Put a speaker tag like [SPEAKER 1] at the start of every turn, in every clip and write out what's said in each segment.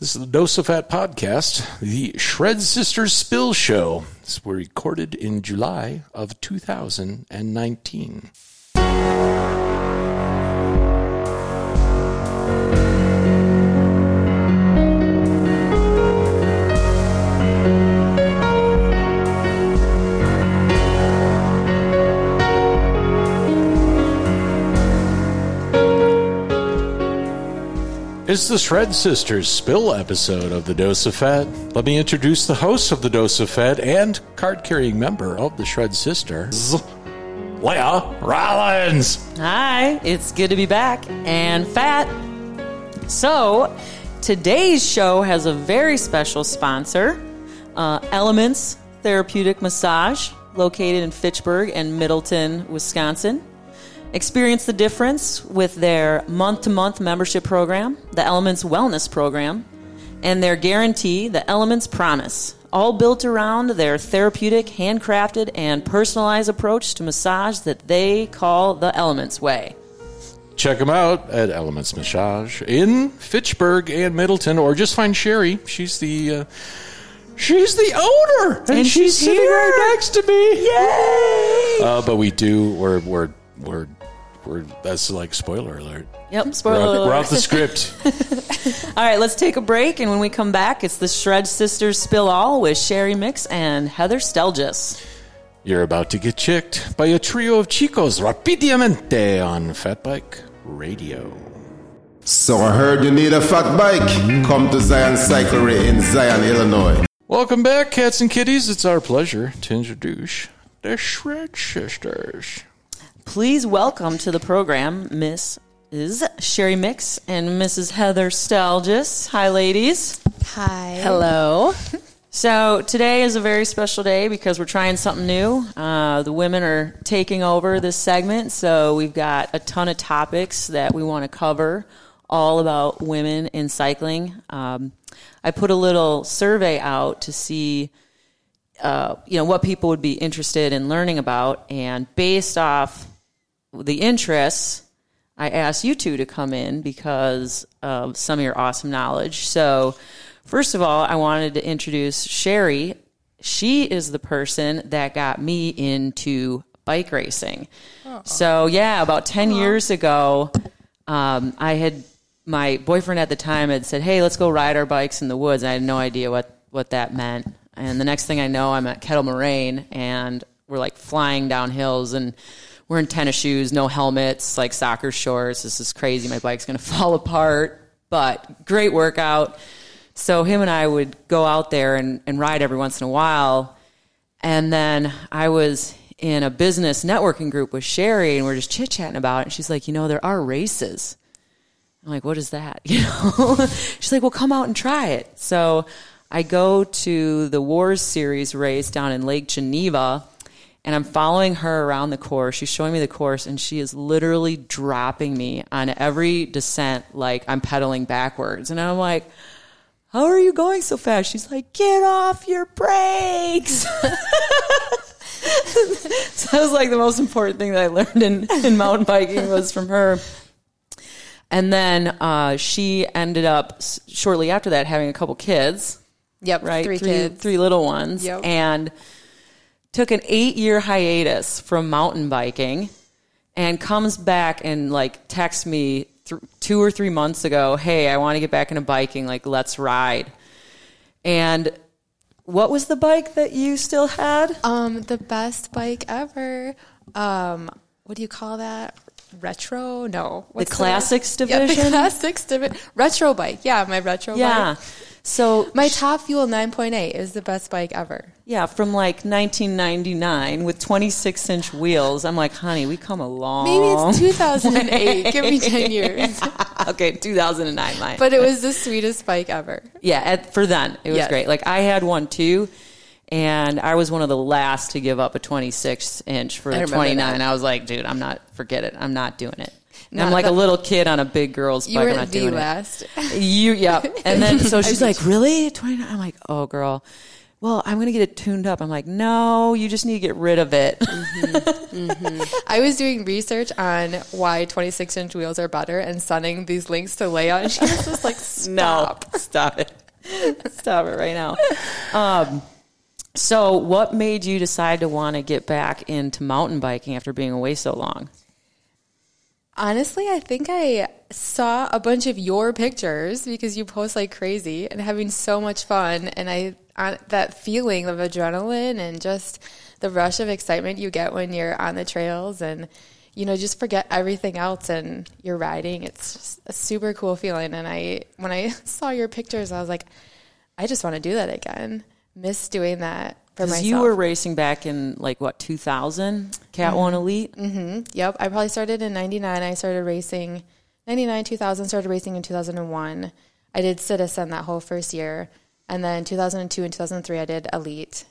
[SPEAKER 1] This is the Dose of Fat podcast, the Shred Sisters Spill Show. This was recorded in July of 2019. It's the Shred Sisters spill episode of the Dose of Fat. Let me introduce the host of the Dose of Fat and card carrying member of the Shred Sisters, Leia Rollins.
[SPEAKER 2] Hi, it's good to be back and fat. So, today's show has a very special sponsor uh, Elements Therapeutic Massage, located in Fitchburg and Middleton, Wisconsin. Experience the difference with their month to month membership program, the Elements Wellness Program, and their guarantee, the Elements Promise, all built around their therapeutic, handcrafted, and personalized approach to massage that they call the Elements Way.
[SPEAKER 1] Check them out at Elements Massage in Fitchburg and Middleton, or just find Sherry. She's the uh, she's the owner, and,
[SPEAKER 2] And
[SPEAKER 1] she's,
[SPEAKER 2] she's
[SPEAKER 1] sitting
[SPEAKER 2] here.
[SPEAKER 1] right next to me.
[SPEAKER 2] Yay!
[SPEAKER 1] Uh, but we do we're we're we're we're that's like spoiler alert.
[SPEAKER 2] Yep,
[SPEAKER 1] We're
[SPEAKER 2] spoiler
[SPEAKER 1] off, we're off the script.
[SPEAKER 2] All right, let's take a break, and when we come back, it's the Shred Sisters Spill All with Sherry Mix and Heather Stelljes.
[SPEAKER 1] You're about to get chicked by a trio of chicos rapidamente on Fat Bike Radio.
[SPEAKER 3] So I heard you need a fat bike. Come to Zion Cyclery in Zion, Illinois.
[SPEAKER 1] Welcome back, cats and kitties. It's our pleasure to introduce the Shred Sisters.
[SPEAKER 2] Please welcome to the program Miss is Sherry Mix and Mrs. Heather Stelljes. Hi, ladies.
[SPEAKER 4] Hi.
[SPEAKER 2] Hello. So today is a very special day because we're trying something new. Uh, the women are taking over this segment, so we've got a ton of topics that we want to cover, all about women in cycling. Um, I put a little survey out to see, uh, you know, what people would be interested in learning about, and based off the interests, I asked you two to come in because of some of your awesome knowledge. So, first of all, I wanted to introduce Sherry. She is the person that got me into bike racing. So, yeah, about 10 years ago, um, I had my boyfriend at the time had said, Hey, let's go ride our bikes in the woods. I had no idea what, what that meant. And the next thing I know, I'm at Kettle Moraine and we're like flying down hills and we're in tennis shoes, no helmets, like soccer shorts. This is crazy. My bike's going to fall apart, but great workout. So him and I would go out there and, and ride every once in a while. And then I was in a business networking group with Sherry and we're just chit chatting about it. And she's like, you know, there are races. I'm like, what is that? You know, she's like, well, come out and try it. So I go to the WORS Series race down in Lake Geneva and I'm following her around the course. She's showing me the course and she is literally dropping me on every descent like I'm pedaling backwards. And I'm like, how are you going so fast? She's like, get off your brakes. so that was like the most important thing that I learned in, in mountain biking was from her. And then uh, she ended up shortly after that having a couple kids,
[SPEAKER 4] Yep.
[SPEAKER 2] right?
[SPEAKER 4] Three,
[SPEAKER 2] three,
[SPEAKER 4] kids.
[SPEAKER 2] three little ones,
[SPEAKER 4] Yep.
[SPEAKER 2] and took an eight year hiatus from mountain biking, and comes back and like texts me th- two or three months ago, "Hey, I want to get back into biking. Like, let's ride." And what was the bike that you still had?
[SPEAKER 4] Um, the best bike ever. Um, what do you call that? Retro? No. What's
[SPEAKER 2] classics
[SPEAKER 4] Yeah, the classics division. Retro bike. Yeah, my retro bike.
[SPEAKER 2] Yeah.
[SPEAKER 4] bike.
[SPEAKER 2] So
[SPEAKER 4] My Top Fuel 9.8 is the best bike ever.
[SPEAKER 2] yeah, from like 1999 with 26 inch wheels. I'm like, honey, we come a long.
[SPEAKER 4] Maybe it's 2008. Give me 10 years.
[SPEAKER 2] okay, 2009 mine.
[SPEAKER 4] But it was the sweetest bike ever.
[SPEAKER 2] yeah, at, for then it was
[SPEAKER 4] Yes.
[SPEAKER 2] great. Like I had one too, and I was one of the last to give up a 26 inch for
[SPEAKER 4] remember
[SPEAKER 2] 29.
[SPEAKER 4] that.
[SPEAKER 2] I was like, dude, I'm not. Forget it. I'm not doing it. And I'm like a little kid on a big girl's bike. I'm not
[SPEAKER 4] the
[SPEAKER 2] doing it.
[SPEAKER 4] last.
[SPEAKER 2] You, yeah. And then so she's like, really? 29? I'm like, oh, girl. well, I'm going to get it tuned up. I'm like, no, you just need to get rid of it.
[SPEAKER 4] I was doing research on why 26 inch wheels are better and sending these links to Leia, and she was just like, stop.
[SPEAKER 2] No, stop it. stop it right now. Um, so, what made you decide to want to get back into mountain biking after being away so long?
[SPEAKER 4] Honestly, I think I saw a bunch of your pictures because you post like crazy and having so much fun. And I, that feeling of adrenaline and just the rush of excitement you get when you're on the trails and, you know, just forget everything else and you're riding. It's just a super cool feeling. And I, when I saw your pictures, I was like, I just want to do that again. Miss doing that myself.
[SPEAKER 2] You were racing back in like what 2000 Cat One Elite.
[SPEAKER 4] Mm-hmm. Yep, I probably started in '99. I started racing '99, 2000. Started racing in 2001. I did Citizen that whole first year, and then 2002 and 2003 I did Elite.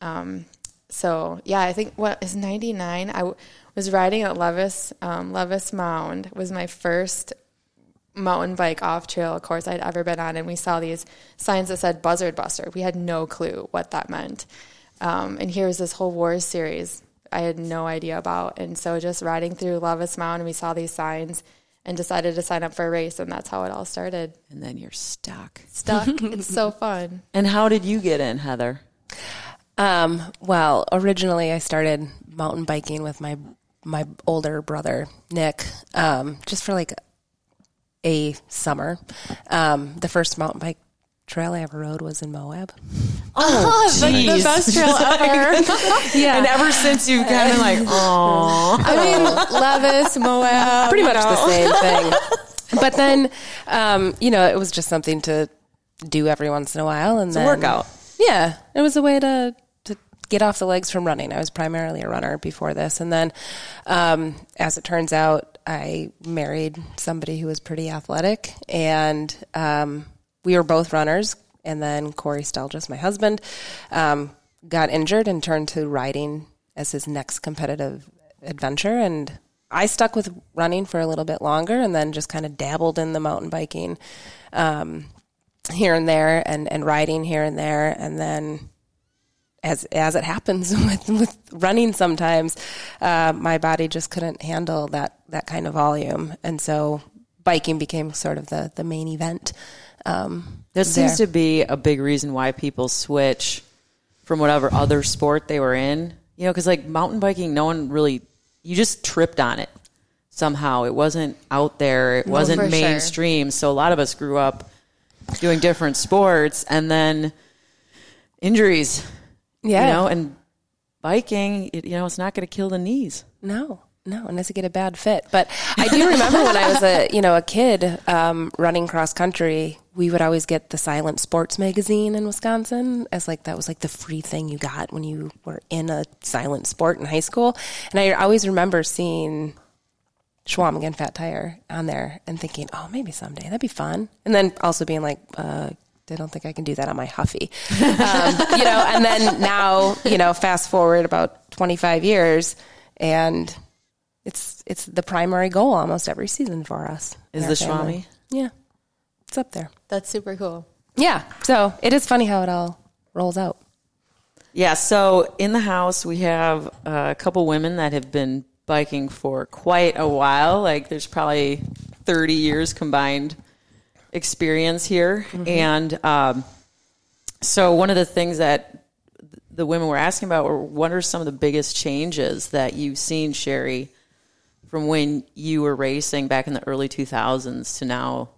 [SPEAKER 4] Um, so yeah, I think what is '99. I w- was riding at Levis um, Levis Mound was my first mountain bike off trail course I'd ever been on, and we saw these signs that said Buzzard Buster. We had no clue what that meant. Um, and here was this whole WORS series I had no idea about. And so just riding through Levis Mountain, we saw these signs and decided to sign up for a race, and that's how it all started.
[SPEAKER 2] And then you're stuck.
[SPEAKER 4] Stuck. it's so fun.
[SPEAKER 2] And how did you get in, Heather?
[SPEAKER 5] Um, well, originally I started mountain biking with my my older brother Nick, um, just for like a summer. Um, the first mountain bike trail I ever rode was in Moab.
[SPEAKER 2] Oh,
[SPEAKER 4] the, the best trail ever.
[SPEAKER 5] Yeah,
[SPEAKER 2] And ever since you've kind of like, oh,
[SPEAKER 4] I mean, Levis, Moab.
[SPEAKER 5] pretty much the same thing. But then, um, you know, it was just something to do every once in a while, and
[SPEAKER 2] a
[SPEAKER 5] then
[SPEAKER 2] workout.
[SPEAKER 5] Yeah, it was a way to to get off the legs from running. I was primarily a runner before this, and then, um, as it turns out, I married somebody who was pretty athletic, and um, we were both runners. And then Corey Stelljes, my husband, um, got injured and turned to riding as his next competitive adventure. And I stuck with running for a little bit longer, and then just kind of dabbled in the mountain biking. Um, here and there and, and riding here and there and then as as it happens with, with running sometimes uh, my body just couldn't handle that that kind of volume and so biking became sort of the the main event um,
[SPEAKER 2] That seems to be a big reason why people switch from whatever other sport they were in. You know, because like mountain biking, no one really, you just tripped on it somehow. It wasn't out there, it
[SPEAKER 4] for
[SPEAKER 2] wasn't
[SPEAKER 4] sure.
[SPEAKER 2] mainstream. So a lot of us grew up doing different sports and then injuries,
[SPEAKER 5] yeah
[SPEAKER 2] you know, and biking, it, you know, it's not going to kill the knees.
[SPEAKER 5] No, no, unless you get a bad fit. But I do remember when I was a you know a kid um, running cross country, we would always get the Silent Sports magazine in Wisconsin as like that was like the free thing you got when you were in a silent sport in high school. And I always remember seeing Chequamegon Fat Tire on there and thinking, oh, maybe someday that'd be fun. And then also being like, uh, I don't think I can do that on my Huffy. Um, you know, and then now, you know, fast forward about 25 years and it's it's the primary goal almost every season for us.
[SPEAKER 2] Is the
[SPEAKER 5] family.
[SPEAKER 2] Schwami?
[SPEAKER 5] Yeah. It's up there.
[SPEAKER 4] That's super cool.
[SPEAKER 5] Yeah. So it is funny how it all rolls out.
[SPEAKER 2] Yeah, so in the house we have a couple women that have been biking for quite a while. Like there's probably 30 years combined experience here. And um, so one of the things that the women were asking about were what are some of the biggest changes that you've seen, Sherry, from when you were racing back in the early 2000s to now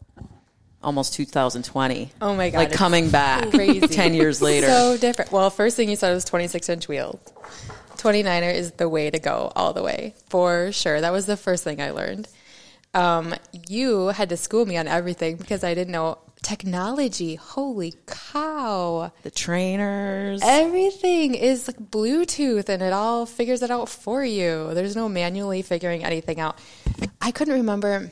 [SPEAKER 2] almost 2020?
[SPEAKER 4] Oh my God,
[SPEAKER 2] Like coming back
[SPEAKER 4] crazy.
[SPEAKER 2] 10 years later.
[SPEAKER 4] So different. Well, first thing you said was 26 inch wheels. 29er is the way to go all the way for sure. That was the first thing I learned. Um, you had to school me on everything because I didn't know technology. Holy cow.
[SPEAKER 2] the trainers.
[SPEAKER 4] Everything is like Bluetooth and it all figures it out for you. There's no manually figuring anything out. I couldn't remember.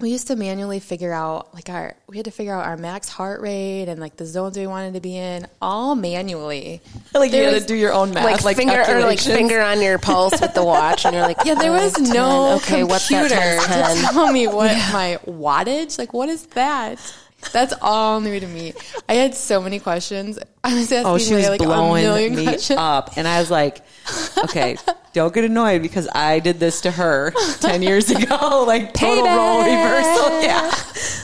[SPEAKER 4] We used to manually figure out like our we had to figure out our max heart rate and like the zones we wanted to be in all manually.
[SPEAKER 2] like you had to do your own math,
[SPEAKER 5] Like, finger or like finger on your pulse with the watch and you're like,
[SPEAKER 4] Yeah, there
[SPEAKER 5] oh,
[SPEAKER 4] was
[SPEAKER 5] 10.
[SPEAKER 4] no
[SPEAKER 5] okay, what's that
[SPEAKER 4] computer
[SPEAKER 5] times 10?
[SPEAKER 4] to tell me what my wattage. Like, what is that? That's all new to me. I had so many questions. I was asking
[SPEAKER 2] Oh, she was
[SPEAKER 4] like a
[SPEAKER 2] blowing
[SPEAKER 4] million
[SPEAKER 2] me
[SPEAKER 4] questions.
[SPEAKER 2] up, and I was like, "Okay, don't get annoyed because I did this to her ten years ago, like total role reversal." Yeah,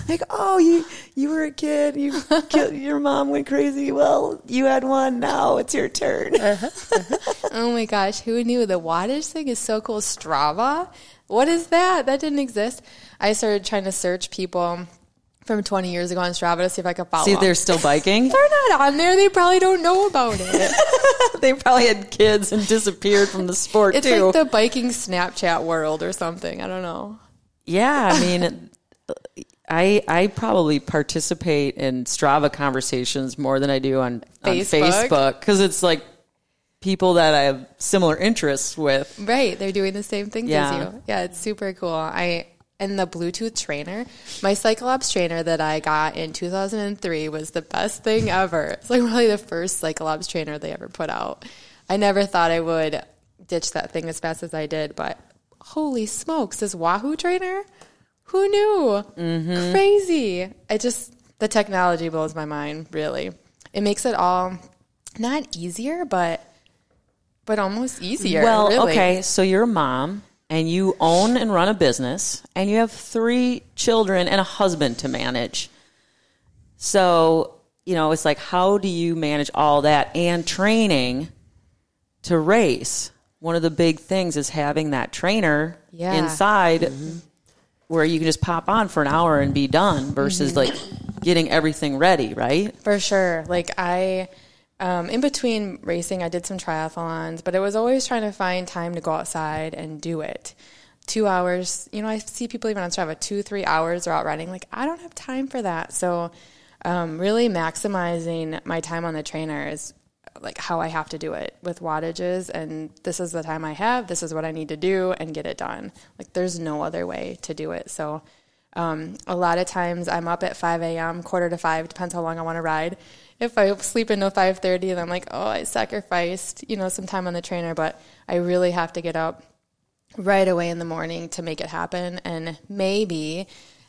[SPEAKER 2] like, oh, you you were a kid, you killed, your mom went crazy. Well, you had one. Now it's your turn. Uh-huh, uh-huh.
[SPEAKER 4] Oh my gosh, who knew the wattage thing is so cool? Strava? What is that? That didn't exist. I started trying to search people from 20 years ago on Strava to see if I could follow
[SPEAKER 2] See they're still biking.
[SPEAKER 4] They're not on there. They probably don't know about it.
[SPEAKER 2] they probably had kids and disappeared from the sport
[SPEAKER 4] It's
[SPEAKER 2] too.
[SPEAKER 4] like the biking Snapchat world or something. I don't know.
[SPEAKER 2] Yeah, I mean, I I probably participate in Strava conversations more than I do on?
[SPEAKER 4] Facebook
[SPEAKER 2] because it's like people that I have similar interests with.
[SPEAKER 4] Right, they're doing the same things
[SPEAKER 2] Yeah.
[SPEAKER 4] as you. Yeah, it's super cool. I and the Bluetooth trainer, my CycleOps trainer that I got in 2003 was the best thing ever. It's like really the first CycleOps trainer they ever put out. I never thought I would ditch that thing as fast as I did, but holy smokes, this Wahoo trainer? Who knew?
[SPEAKER 2] Mm-hmm.
[SPEAKER 4] Crazy. I just the technology blows my mind, really. It makes it all not easier, but but almost easier.
[SPEAKER 2] Well,
[SPEAKER 4] really.
[SPEAKER 2] okay, so you're a mom and you own and run a business and you have three children and a husband to manage. So, you know, it's like how do you manage all that and training to race? One of the big things is having that trainer
[SPEAKER 4] Yeah.
[SPEAKER 2] inside mm-hmm. where you can just pop on for an hour and be done versus mm-hmm. like getting everything ready, right?
[SPEAKER 4] For sure. Like I, um, in between racing, I did some triathlons, but I was always trying to find time to go outside and do it. Two hours, you know, I see people even on Strava, two, three hours are out riding. Like I don't have time for that. So, um, really maximizing my time on the trainer is like how I have to do it with wattages. And this is the time I have. This is what I need to do and get it done. Like there's no other way to do it. So, um, a lot of times I'm up at 5 a.m., quarter to 5, depends how long I want to ride. If I sleep until 5.30, then I'm like, oh, I sacrificed, you know, some time on the trainer, but I really have to get up right away in the morning to make it happen. And maybe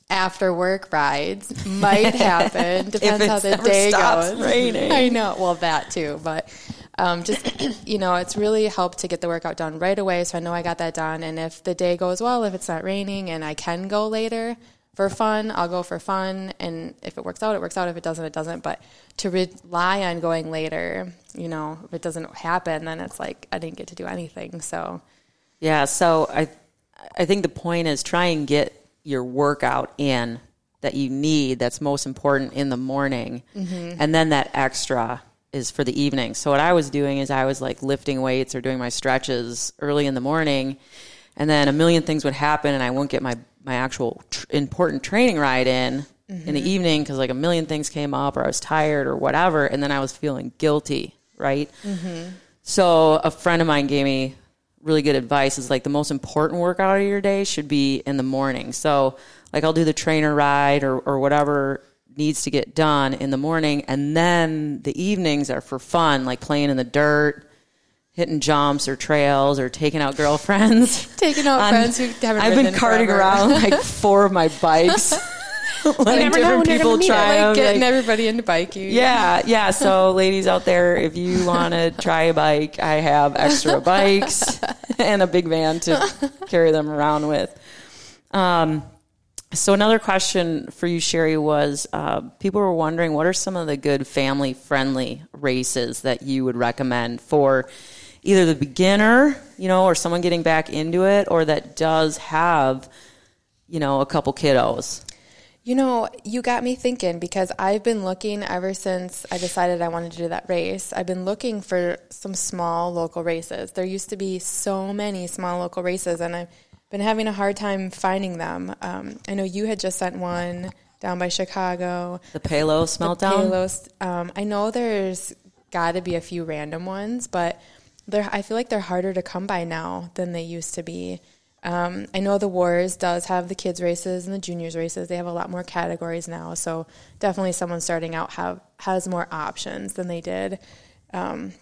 [SPEAKER 4] after work rides might happen. Depends how the day goes.
[SPEAKER 2] raining.
[SPEAKER 4] I know. Well, that too, but um, just you know, it's really helped to get the workout done right away. So I know I got that done. And if the day goes well, if it's not raining and I can go later for fun, I'll go for fun. And if it works out, it works out. If it doesn't, it doesn't. But to rely on going later, you know, if it doesn't happen, then it's like I didn't get to do anything. So
[SPEAKER 2] Yeah, so I I think the point is try and get your workout in that you need that's most important in the morning. Mm-hmm. And then that extra is for the evening. So what I was doing is I was like lifting weights or doing my stretches early in the morning and then a million things would happen and I won't get my my actual tr- important training ride in in the mm-hmm. evening cuz like a million things came up or I was tired or whatever and then I was feeling guilty, right? Mm-hmm. So a friend of mine gave me really good advice is like the most important workout of your day should be in the morning. So like I'll do the trainer ride or, or whatever needs to get done in the morning and then the evenings are for fun, like playing in the dirt, hitting jumps or trails or taking out girlfriends.
[SPEAKER 4] taking out friends who haven't
[SPEAKER 2] I've been carting
[SPEAKER 4] forever.
[SPEAKER 2] around like four of my bikes.
[SPEAKER 5] know
[SPEAKER 2] different people try
[SPEAKER 4] like getting
[SPEAKER 2] like-
[SPEAKER 4] everybody into biking.
[SPEAKER 2] yeah, yeah. So, ladies out there, if you want to try a bike, I have extra bikes and a big van to carry them around with. Um, so, another question for you, Sherry, was uh, people were wondering what are some of the good family friendly races that you would recommend for either the beginner, you know, or someone getting back into it, or that does have, you know, a couple kiddos?
[SPEAKER 4] You know, you got me thinking because I've been looking ever since I decided I wanted to do that race. I've been looking for some small local races. There used to be so many small local races, and I've been having a hard time finding them. Um, I know you had just sent one down by Chicago.
[SPEAKER 2] The Palos Meltdown?
[SPEAKER 4] Palos. Um, I know there's got to be a few random ones, but they're, I feel like they're harder to come by now than they used to be. Um, I know the WORS does have the kids races and the juniors races. They have a lot more categories now, so definitely someone starting out have has more options than they did. Um,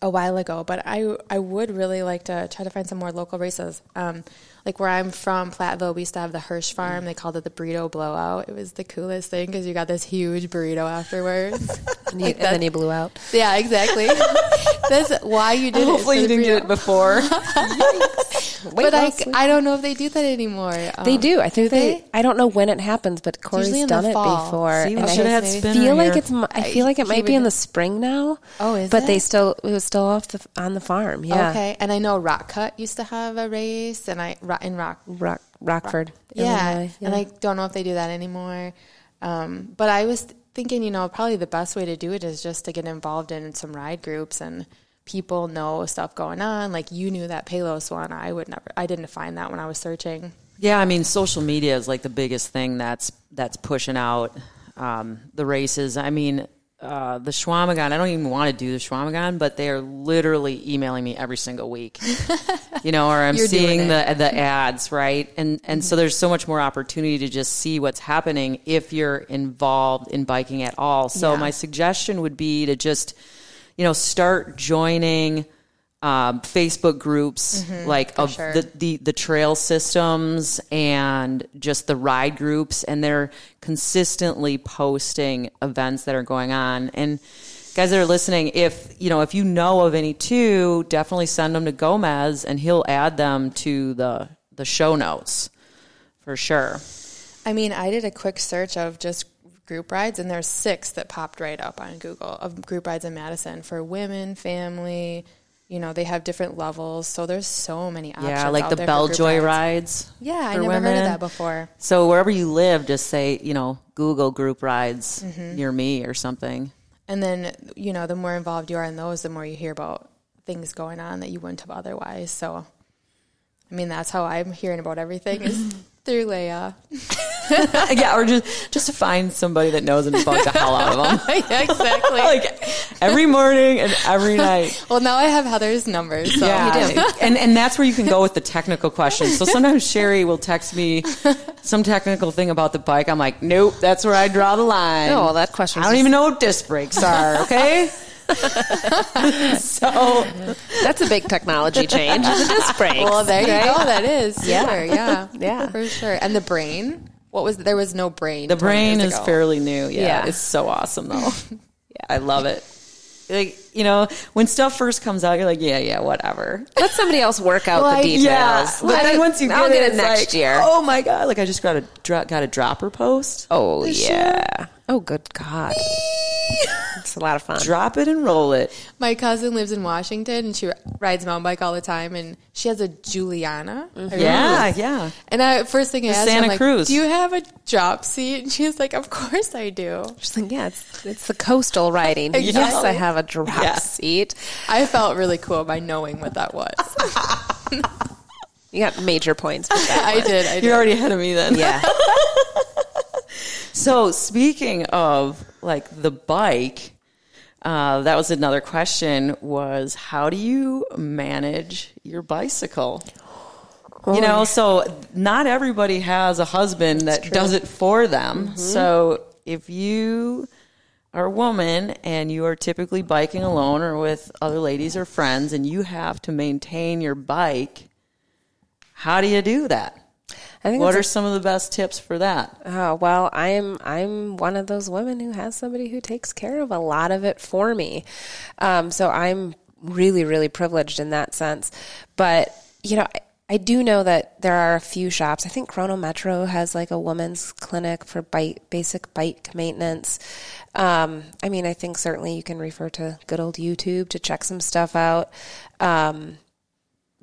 [SPEAKER 4] a while ago, but I I would really like to try to find some more local races. Um, like where I'm from, Platteville, we used to have the Hirsch Farm. They called it the burrito blowout. It was the coolest thing because you got this huge burrito afterwards.
[SPEAKER 5] And, you, and then you blew out.
[SPEAKER 4] yeah, exactly. That's why you did
[SPEAKER 2] Hopefully,
[SPEAKER 4] it.
[SPEAKER 2] you didn't get it before.
[SPEAKER 4] But I, I don't know if they do that anymore.
[SPEAKER 5] They
[SPEAKER 4] Um,
[SPEAKER 5] do. I think they,
[SPEAKER 4] they?
[SPEAKER 5] I don't know when it happens, but Corey's
[SPEAKER 4] usually in the
[SPEAKER 5] done it
[SPEAKER 4] fall.
[SPEAKER 5] before.
[SPEAKER 2] See,
[SPEAKER 5] and I
[SPEAKER 2] had
[SPEAKER 4] maybe
[SPEAKER 2] Spinner
[SPEAKER 5] feel like
[SPEAKER 2] here.
[SPEAKER 5] it's. m- I feel like it
[SPEAKER 4] he
[SPEAKER 5] might be in the spring now.
[SPEAKER 4] Oh, is
[SPEAKER 5] but they still it was still off the on the farm. Yeah,
[SPEAKER 4] Okay, and I know Rock Cut used to have a race, and I Ro- in Rock
[SPEAKER 5] Rock, Rockford.
[SPEAKER 4] Yeah,
[SPEAKER 5] Illinois.
[SPEAKER 4] and I don't know if they do that anymore. Um, but I was thinking, you know, probably the best way to do it is just to get involved in some ride groups and people know stuff going on. Like you knew that Palos one, I would never. I didn't find that when I was searching.
[SPEAKER 2] Yeah, I mean, social media is like the biggest thing that's that's pushing out um, the races. I mean, uh, the Chequamegon. I don't even want to do the Chequamegon, but they are literally emailing me every single week. you know, or I'm
[SPEAKER 4] You're
[SPEAKER 2] seeing the the ads, right? And and so there's so much more opportunity to just see what's happening if you're involved in biking at all. So
[SPEAKER 4] Yeah.
[SPEAKER 2] my suggestion would be to just, you know, start joining um, Facebook groups like of
[SPEAKER 4] sure.
[SPEAKER 2] the, the the trail systems and just the ride groups, and they're consistently posting events that are going on. And guys that are listening, if you know if you know of any too, definitely send them to Gomez, and he'll add them to the the show notes for sure.
[SPEAKER 4] I mean, I did a quick search of just group rides, and there's six that popped right up on Google of group rides in Madison for women, family. You know, they have different levels, so there's so many options.
[SPEAKER 2] Yeah, like the
[SPEAKER 4] there for
[SPEAKER 2] Bell Joy
[SPEAKER 4] rides. Yeah, I never heard of that before.
[SPEAKER 2] So wherever you live, just say you know Google group rides
[SPEAKER 4] Mm-hmm.
[SPEAKER 2] near me or something.
[SPEAKER 4] And then, you know, the more involved you are in those, the more you hear about things going on that you wouldn't have otherwise. So, I mean, that's how I'm hearing about everything is through Leia.
[SPEAKER 2] yeah, or just just to find somebody that knows and bug the hell out of them.
[SPEAKER 4] yeah, exactly.
[SPEAKER 2] like every morning and every night.
[SPEAKER 4] well, now I have Heather's number. So
[SPEAKER 2] Yeah, and and that's where you can go with the technical questions. So sometimes Sherry will text me some technical thing about the bike. I'm like, nope, that's where I draw the line.
[SPEAKER 5] Oh, no, that question.
[SPEAKER 2] I don't even know what disc brakes are. Okay. so
[SPEAKER 5] That's a big technology change. The disc brakes.
[SPEAKER 4] Well, there you
[SPEAKER 5] right?
[SPEAKER 4] go. That is.
[SPEAKER 5] Yeah.
[SPEAKER 4] Sure, yeah.
[SPEAKER 5] Yeah.
[SPEAKER 4] For sure. And the brain? What was there was no brain.
[SPEAKER 2] the brain is
[SPEAKER 4] ago.
[SPEAKER 2] fairly new. Yeah,
[SPEAKER 5] Yeah.
[SPEAKER 2] it's so awesome though. yeah, I love it. Like you know, when stuff first comes out, you're like, yeah, yeah, whatever.
[SPEAKER 5] Let somebody else work out the details.
[SPEAKER 2] Yeah, but then once you get
[SPEAKER 5] I'll
[SPEAKER 2] it,
[SPEAKER 5] get it next
[SPEAKER 2] like,
[SPEAKER 5] year.
[SPEAKER 2] Oh my god! Like I just got a dro- got a dropper post.
[SPEAKER 5] Oh yeah. Oh good God. it's a lot of fun.
[SPEAKER 2] Drop it and roll it.
[SPEAKER 4] My cousin lives in Washington and she rides mountain bike all the time and she has a Juliana. Mm-hmm. Remember
[SPEAKER 2] Yeah, yeah.
[SPEAKER 4] And I first thing I asked her,
[SPEAKER 2] Santa
[SPEAKER 4] like,
[SPEAKER 2] Cruz.
[SPEAKER 4] "Do you have a drop seat?" And she's like, "Of course I do."
[SPEAKER 5] She's like, yeah, it's, it's the coastal riding. Yes,
[SPEAKER 4] Exactly.
[SPEAKER 5] I have a drop
[SPEAKER 2] Yeah.
[SPEAKER 5] seat.
[SPEAKER 4] I felt really cool by knowing what that was.
[SPEAKER 5] You got major points.
[SPEAKER 4] I did. I did.
[SPEAKER 2] You're already ahead of me then.
[SPEAKER 5] Yeah.
[SPEAKER 2] So speaking of like the bike, uh, that was another question. Was how do you manage your bicycle? You know, so not everybody has a husband that does it for them. So if you are a woman and you are typically biking alone or with other ladies or friends and you have to maintain your bike, how do you do that?
[SPEAKER 5] I think
[SPEAKER 2] What are some of the best tips for that?
[SPEAKER 5] Oh well, I'm I'm one of those women who has somebody who takes care of a lot of it for me. Um, so I'm really really privileged in that sense. But you know, I, I do know that there are a few shops. I think Cronometro has like a women's clinic for bike basic bike maintenance. Um, I mean, I think certainly you can refer to good old YouTube to check some stuff out. Um,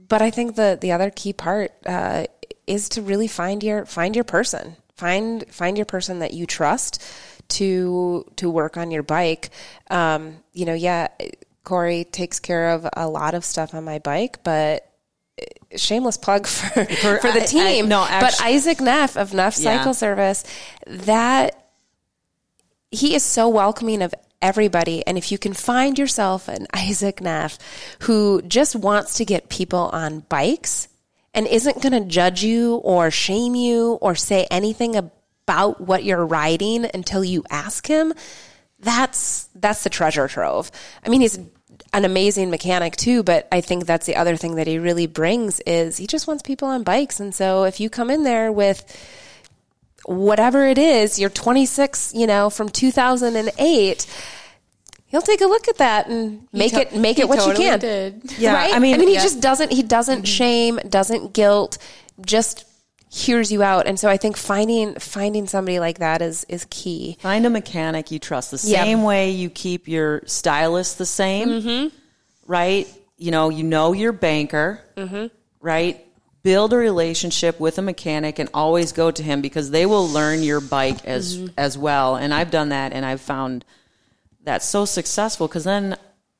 [SPEAKER 5] but I think the the other key part uh, is to really find your find your person. Find find your person that you trust to to work on your bike. Um, you know, yeah, Corey takes care of a lot of stuff on my bike, but shameless plug for for, the
[SPEAKER 2] I- I-
[SPEAKER 5] team.
[SPEAKER 2] no,
[SPEAKER 5] but Isaac Neff of Neff
[SPEAKER 2] Yeah.
[SPEAKER 5] Cycle Service, that he is so welcoming of everybody. And if you can find yourself an Isaac Neff who just wants to get people on bikes and isn't going to judge you or shame you or say anything about what you're riding until you ask him, that's that's the treasure trove. I mean, he's an amazing mechanic too, but I think that's the other thing that he really brings is he just wants people on bikes. And so if you come in there with whatever it is, you're 26, you know, from 2008, he'll take a look at that and make
[SPEAKER 4] to-
[SPEAKER 5] it make it what
[SPEAKER 4] totally
[SPEAKER 5] you can.
[SPEAKER 4] did.
[SPEAKER 2] Yeah,
[SPEAKER 5] right?
[SPEAKER 2] I mean-
[SPEAKER 5] I mean, he
[SPEAKER 2] Yeah.
[SPEAKER 5] just doesn't he doesn't shame, doesn't guilt, just hears you out. And so I think finding finding somebody like that is is key.
[SPEAKER 2] Find a mechanic you trust. The
[SPEAKER 5] Yep.
[SPEAKER 2] same way you keep your stylist the same,
[SPEAKER 5] Mm-hmm.
[SPEAKER 2] right? You know, you know your banker,
[SPEAKER 5] Mm-hmm.
[SPEAKER 2] right? Build a relationship with a mechanic and always go to him because they will learn your bike as
[SPEAKER 5] Mm-hmm.
[SPEAKER 2] as well. And I've done that, and I've found that so successful because then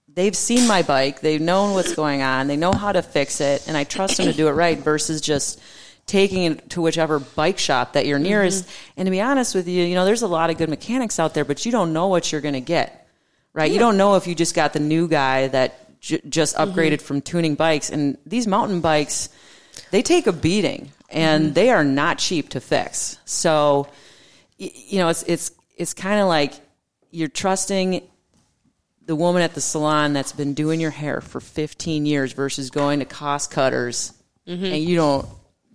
[SPEAKER 2] they've seen my bike, they've known what's going on, they know how to fix it, and I trust them to do it right versus just taking it to whichever bike shop that you're nearest. Mm-hmm. And to be honest with you, you know, there's a lot of good mechanics out there, but you don't know what you're going to get, right? You don't know if you just got the new guy that j- just mm-hmm. upgraded from tuning bikes, and these mountain bikes, they take a beating, and mm-hmm. they are not cheap to fix. So, you know, it's it's it's kind of like you're trusting the woman at the salon that's been doing your hair for 15 years versus going to cost cutters
[SPEAKER 5] Mm-hmm.
[SPEAKER 2] and you don't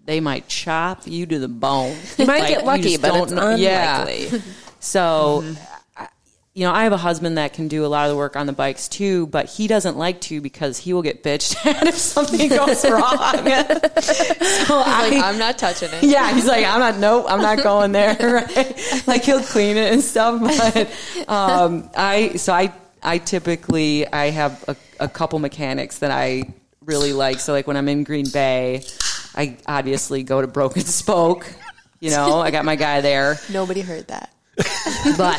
[SPEAKER 2] they might chop you to the bone
[SPEAKER 5] You might get lucky, but
[SPEAKER 2] don't
[SPEAKER 5] it's
[SPEAKER 2] know- yeah.
[SPEAKER 5] unlikely.
[SPEAKER 2] so I- you know i have a husband that can do a lot of the work on the bikes too but he doesn't like to because he will get bitched at if something goes wrong so
[SPEAKER 4] Like,
[SPEAKER 2] I,
[SPEAKER 4] I'm not touching it.
[SPEAKER 2] yeah, he's like, I'm not. Nope, I'm not going there. Right? Like he'll clean it and stuff, but um, I. So I. I typically I have a, a couple mechanics that I really like. So like when I'm in Green Bay, I obviously go to Broken Spoke. You know, I got my guy there.
[SPEAKER 4] Nobody heard that.
[SPEAKER 2] But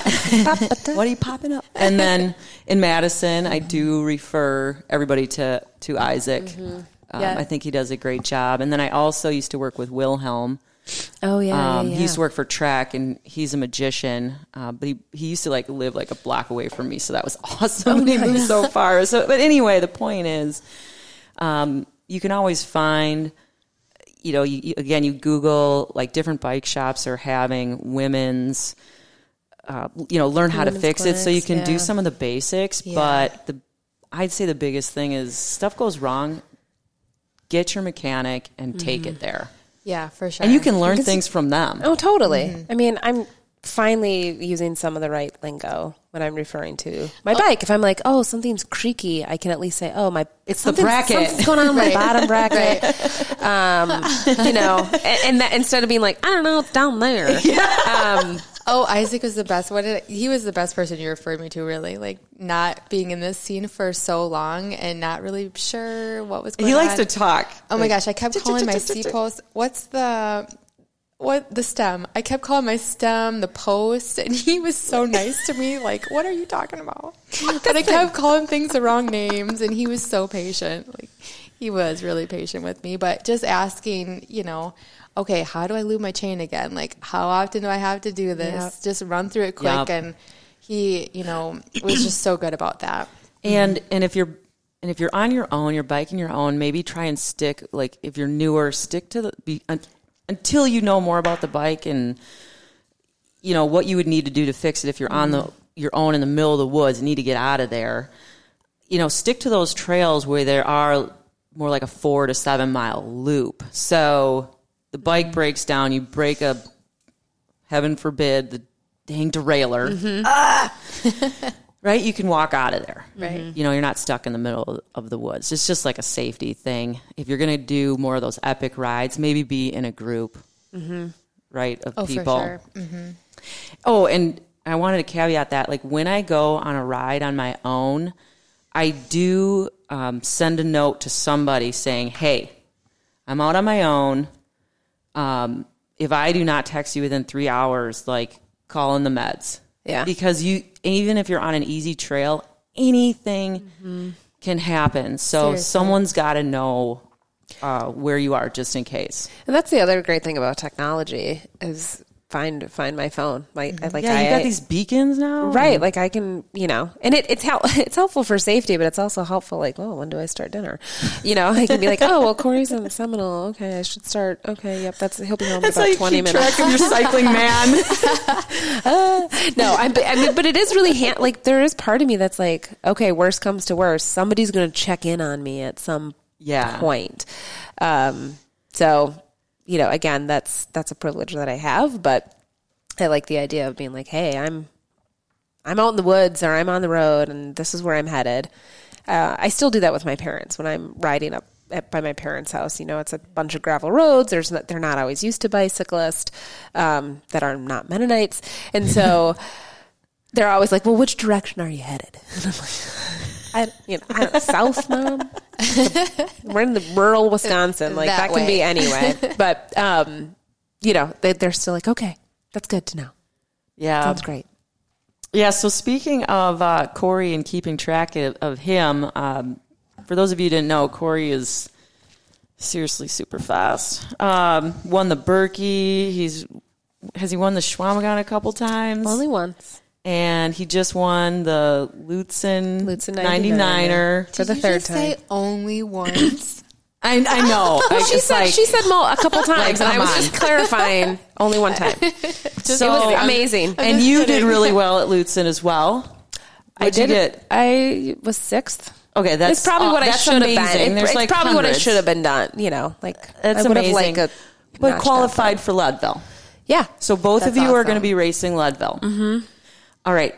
[SPEAKER 2] what are you popping up? And then in Madison, I do refer everybody to to Isaac. Um,
[SPEAKER 4] Yeah.
[SPEAKER 2] I think he does a great job. And then I also used to work with Wilhelm.
[SPEAKER 5] Oh yeah,
[SPEAKER 2] Um,
[SPEAKER 5] yeah,
[SPEAKER 2] He used to work for Trek, and he's a magician. Uh, but he, he used to like live like a block away from me, so that was awesome. and he moved so far. So, but anyway, the point is, um, you can always find. You know, you- again, you Google like different bike shops are having women's. Uh, you know, learn how to
[SPEAKER 5] Women's
[SPEAKER 2] fix it so you
[SPEAKER 5] clinics,
[SPEAKER 2] can do some of the basics.
[SPEAKER 4] Yeah.
[SPEAKER 2] But the, I'd say the biggest thing is stuff goes wrong. Get your mechanic and take it there,
[SPEAKER 4] Yeah, for sure.
[SPEAKER 2] and you can learn things from them.
[SPEAKER 5] Oh, totally. I mean, I'm finally using some of the right lingo when I'm referring to my bike. If I'm like, oh, something's creaky, I can at least say, oh, my
[SPEAKER 2] It's the bracket.
[SPEAKER 5] Something's going on with
[SPEAKER 4] Right.
[SPEAKER 5] my bottom bracket. Um, you know, and, and that instead of being like, I don't know, it's down there. Um,
[SPEAKER 4] Oh, Isaac was the best. What did he was the best person you referred me to? Really, like not being in this scene for so long and not really sure what was going on.
[SPEAKER 2] He
[SPEAKER 4] on.
[SPEAKER 2] likes to talk.
[SPEAKER 4] Oh my gosh, I kept calling my C post. What's the what the stem? I kept calling my stem the post, and he was so nice to me. Like, what are you talking about? But I kept calling things the wrong names, and he was so patient. Like, he was really patient with me. But just asking, you know, okay, how do I lube my chain again? Like, how often do I have to do this?
[SPEAKER 5] Yep.
[SPEAKER 4] Just run through it quick,
[SPEAKER 2] Yep.
[SPEAKER 4] and he, you know, was just so good about that.
[SPEAKER 2] And and if you're and if you're on your own, you're biking your own, maybe try and stick like if you're newer, stick to the be, un, until you know more about the bike and you know what you would need to do to fix it if you're on the mm-hmm. your own in the middle of the woods and need to get out of there. You know, stick to those trails where there are more like a 4 to 7 mile loop. So the bike mm-hmm. breaks down, you break a heaven forbid the dang derailleur. Mm-hmm. Ah! right? You can walk out of there.
[SPEAKER 4] Right. Mm-hmm.
[SPEAKER 2] You know, you're not stuck in the middle of the woods. It's just like a safety thing. If you're going to do more of those epic rides, maybe be in a group, right, of
[SPEAKER 4] Oh,
[SPEAKER 2] people.
[SPEAKER 4] sure.
[SPEAKER 2] Oh, and I wanted to caveat that, like when I go on a ride on my own, I do um, send a note to somebody saying, "Hey, I'm out on my own. Um, if I do not text you within three hours, like call in the meds.
[SPEAKER 5] Yeah.
[SPEAKER 2] because you even if you're on an easy trail, anything can happen. So
[SPEAKER 4] Seriously.
[SPEAKER 2] someone's got to know uh, where you are, just in case.
[SPEAKER 5] And that's the other great thing about technology is find find my phone. Like I like
[SPEAKER 2] yeah, you
[SPEAKER 5] I,
[SPEAKER 2] got these beacons now,
[SPEAKER 5] Right, like I can, you know, and it, it's hel- it's helpful for safety, but it's also helpful. Like, oh, when do I start dinner? You know, I can be like, oh, well, Corey's in the Seminole. Okay, I should start. Okay, yep, that's he'll be home in
[SPEAKER 2] That's how
[SPEAKER 5] about
[SPEAKER 2] you
[SPEAKER 5] twenty
[SPEAKER 2] keep
[SPEAKER 5] minutes.
[SPEAKER 2] track of your cycling man.
[SPEAKER 5] no, I'm, I mean, but it is really hand, like there is part of me that's like, okay, worst comes to worst, somebody's going to check in on me at some
[SPEAKER 2] Yeah.
[SPEAKER 5] point. Um, so, you know, again, that's that's a privilege that I have, but I like the idea of being like, hey, I'm I'm out in the woods or I'm on the road and this is where I'm headed. Uh, I still do that with my parents when I'm riding up at, by my parents' house. You know, it's a bunch of gravel roads. There's not, they're not always used to bicyclists um, that are not Mennonites, and so they're always like, "Well, which direction are you headed?" And I'm like, I, you know, I don't know, south, mom. We're in the rural Wisconsin. Like that,
[SPEAKER 4] That
[SPEAKER 5] can be anyway. But um, you know, they, they're still like, "Okay, that's good to know.
[SPEAKER 2] yeah,
[SPEAKER 5] Sounds great."
[SPEAKER 2] Yeah, so speaking of uh, Corey and keeping track of, of him, um, for those of you who didn't know, Corey is seriously super fast. Um, won the Birkie. He's has he won the Chequamegon a couple times?
[SPEAKER 5] Only once.
[SPEAKER 2] And he just won the Lutzen,
[SPEAKER 5] Lutzen
[SPEAKER 2] 99er.
[SPEAKER 5] For the
[SPEAKER 4] Did you
[SPEAKER 5] third
[SPEAKER 4] just
[SPEAKER 5] time.
[SPEAKER 4] say only once?
[SPEAKER 2] I, I know. I,
[SPEAKER 5] she said
[SPEAKER 2] like,
[SPEAKER 5] she said mul- a couple times, and I was
[SPEAKER 2] on.
[SPEAKER 5] just clarifying. Only one time.
[SPEAKER 2] so,
[SPEAKER 5] it was amazing.
[SPEAKER 2] And you did really well at Lutzen as well.
[SPEAKER 5] I
[SPEAKER 2] What'd you
[SPEAKER 5] did.
[SPEAKER 2] get?
[SPEAKER 5] I was sixth.
[SPEAKER 2] Okay, that's
[SPEAKER 5] It's probably
[SPEAKER 2] uh,
[SPEAKER 5] what I should have been. It- it's
[SPEAKER 2] like
[SPEAKER 5] probably what I should have been done. You know, like
[SPEAKER 2] That's
[SPEAKER 5] I would
[SPEAKER 2] amazing.
[SPEAKER 5] have like a
[SPEAKER 2] but
[SPEAKER 5] notched up.
[SPEAKER 2] qualified for Leadville.
[SPEAKER 5] Yeah.
[SPEAKER 2] So both of
[SPEAKER 4] That's
[SPEAKER 2] you are going to be racing Leadville. Mm-hmm. All right.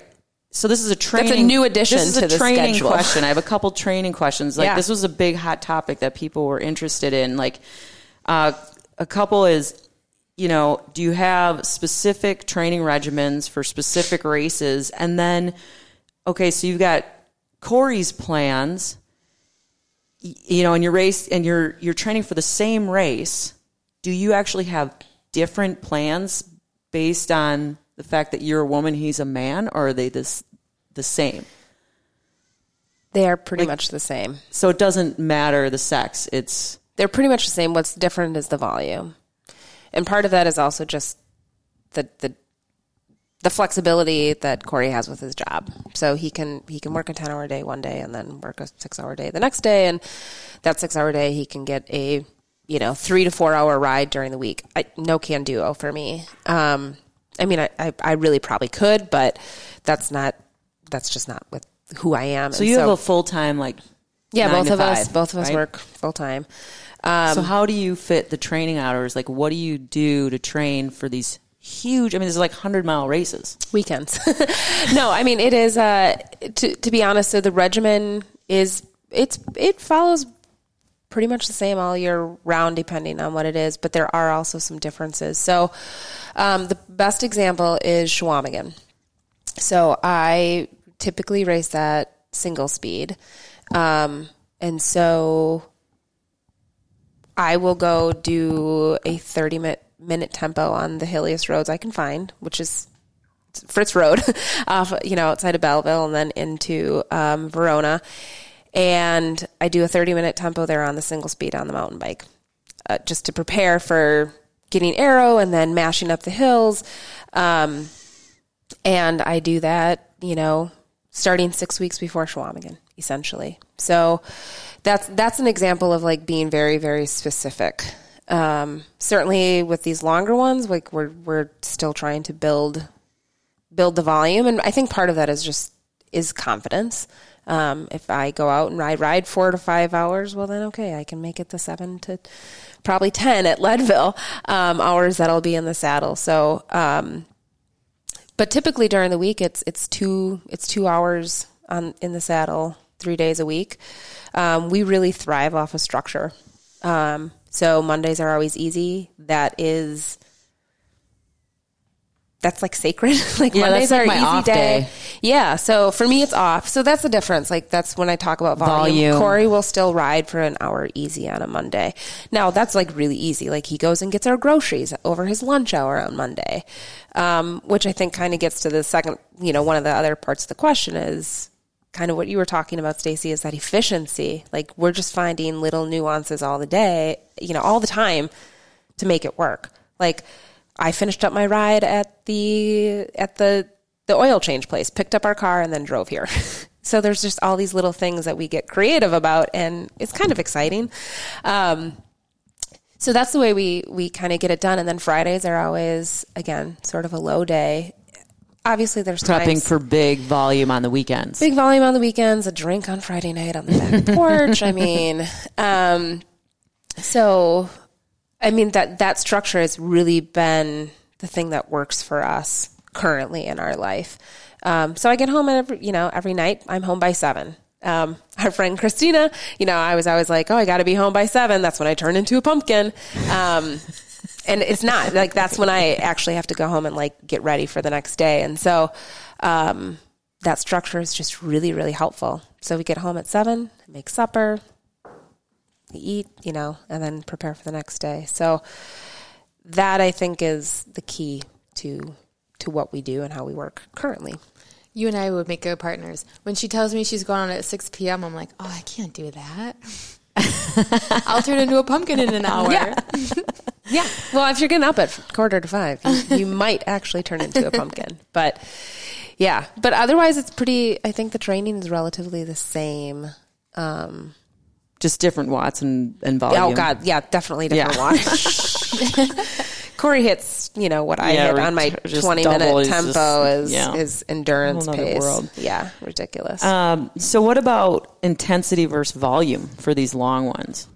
[SPEAKER 2] So this is a training.
[SPEAKER 5] That's a new addition
[SPEAKER 2] This is
[SPEAKER 5] to
[SPEAKER 2] a
[SPEAKER 5] the
[SPEAKER 2] training
[SPEAKER 5] schedule.
[SPEAKER 2] question. I have a couple training questions. Like
[SPEAKER 5] Yeah.
[SPEAKER 2] this was a big hot topic that people were interested in. Like uh, a couple is, you know, do you have specific training regimens for specific races? And then, okay, so you've got Corey's plans. You know, and your race, and you're you're training for the same race. Do you actually have different plans based on the fact that you're a woman, he's a man, or are they this the same?
[SPEAKER 5] They are pretty much the same.
[SPEAKER 2] So it doesn't matter the sex. It's
[SPEAKER 5] They're pretty much the same. What's different is the volume, and part of that is also just the the the flexibility that Corey has with his job. So he can he can work a ten hour day one day and then work a six hour day the next day, and that six hour day he can get a you know three to four hour ride during the week. I, no can do for me. Um, I mean, I, I I really probably could, but that's not that's just not with who I am.
[SPEAKER 2] so
[SPEAKER 5] And
[SPEAKER 2] you have a full time like
[SPEAKER 5] yeah, both of us both of us
[SPEAKER 2] right?
[SPEAKER 5] work full time. Um,
[SPEAKER 2] so how do you fit the training hours? Like, what do you do to train for these huge? I mean, there's like hundred mile races.
[SPEAKER 5] weekends. no, I mean it is. Uh, to to be honest, so the regimen is it's it follows pretty much the same all year round, depending on what it is. But there are also some differences. So um, the best example is Chequamegon. So I typically race that single speed, um, and so I will go do a 30 minute, tempo on the hilliest roads I can find, which is Fritz Road, off you know outside of Belleville, and then into um, Verona. And I do a 30 minute tempo there on the single speed on the mountain bike, uh, just to prepare for getting aero and then mashing up the hills. Um, and I do that, you know, starting six weeks before Chequamegon, essentially. So that's that's an example of like being very very specific. Um, certainly with these longer ones, like we're we're still trying to build build the volume, and I think part of that is just is confidence. Um, if I go out and I ride four to five hours, well then okay, I can make it the seven to probably ten at Leadville um, hours that I'll be in the saddle. So um, but typically during the week it's it's two it's two hours on in the saddle three days a week. Um, we really thrive off of structure. Um, so mondays are always easy. That is that's like sacred. Like
[SPEAKER 2] Yeah,
[SPEAKER 5] mondays
[SPEAKER 2] like
[SPEAKER 5] are
[SPEAKER 2] my
[SPEAKER 5] easy
[SPEAKER 2] off
[SPEAKER 5] day.
[SPEAKER 2] day.
[SPEAKER 5] yeah so for me it's off. So that's the difference. Like that's when i talk about volume,
[SPEAKER 2] Volume.
[SPEAKER 5] corey will still ride for an hour easy on a monday. Now that's like really easy. Like he goes and gets our groceries over his lunch hour on monday um, which i think kind of gets to the second you know one of the other parts of the question is kind of what you were talking about stacy is that efficiency. Like we're just finding little nuances all the day you know all the time to make it work. Like I finished up my ride at the at the the oil change place, picked up our car, and then drove here. so there's just all these little things that we get creative about, and it's kind of exciting. Um, so that's the way we we kind of get it done. And then Fridays are always again sort of a low day. Obviously, there's
[SPEAKER 2] Prepping
[SPEAKER 5] times,
[SPEAKER 2] for big volume on the weekends.
[SPEAKER 5] big volume on the weekends, a drink on Friday night on the back porch. I mean, um, so I mean that that structure has really been the thing that works for us currently in our life. Um, so I get home every you know every night. I'm home by seven. Um, our friend Christina, you know, I was always like, oh, I got to be home by seven. That's when I turn into a pumpkin. Um, and it's not like that's when I actually have to go home and like get ready for the next day. And so, um, that structure is just really, really helpful. So we get home at seven, make supper, eat, you know, and then prepare for the next day. So that I think is the key to to what we do and how we work currently.
[SPEAKER 4] You and I would make good partners. When she tells me she's going on at 6 p.m., I'm like, oh, I can't do that. I'll turn into a pumpkin in an hour.
[SPEAKER 5] Yeah. Yeah. Well, if you're getting up at quarter to five, you, you might actually turn into a pumpkin. But yeah, but otherwise, it's pretty. I think the training is relatively the same. Um,
[SPEAKER 2] Just different watts and, and volume.
[SPEAKER 5] oh God, yeah, definitely different
[SPEAKER 2] Yeah.
[SPEAKER 5] watch. Corey hits, you know, what I
[SPEAKER 2] Yeah,
[SPEAKER 5] hit on my
[SPEAKER 2] twenty
[SPEAKER 5] minute tempo
[SPEAKER 2] just-
[SPEAKER 5] is
[SPEAKER 2] yeah.
[SPEAKER 5] is endurance pace.
[SPEAKER 2] world.
[SPEAKER 5] Yeah, ridiculous.
[SPEAKER 2] Um, so, what about intensity versus volume for these long ones?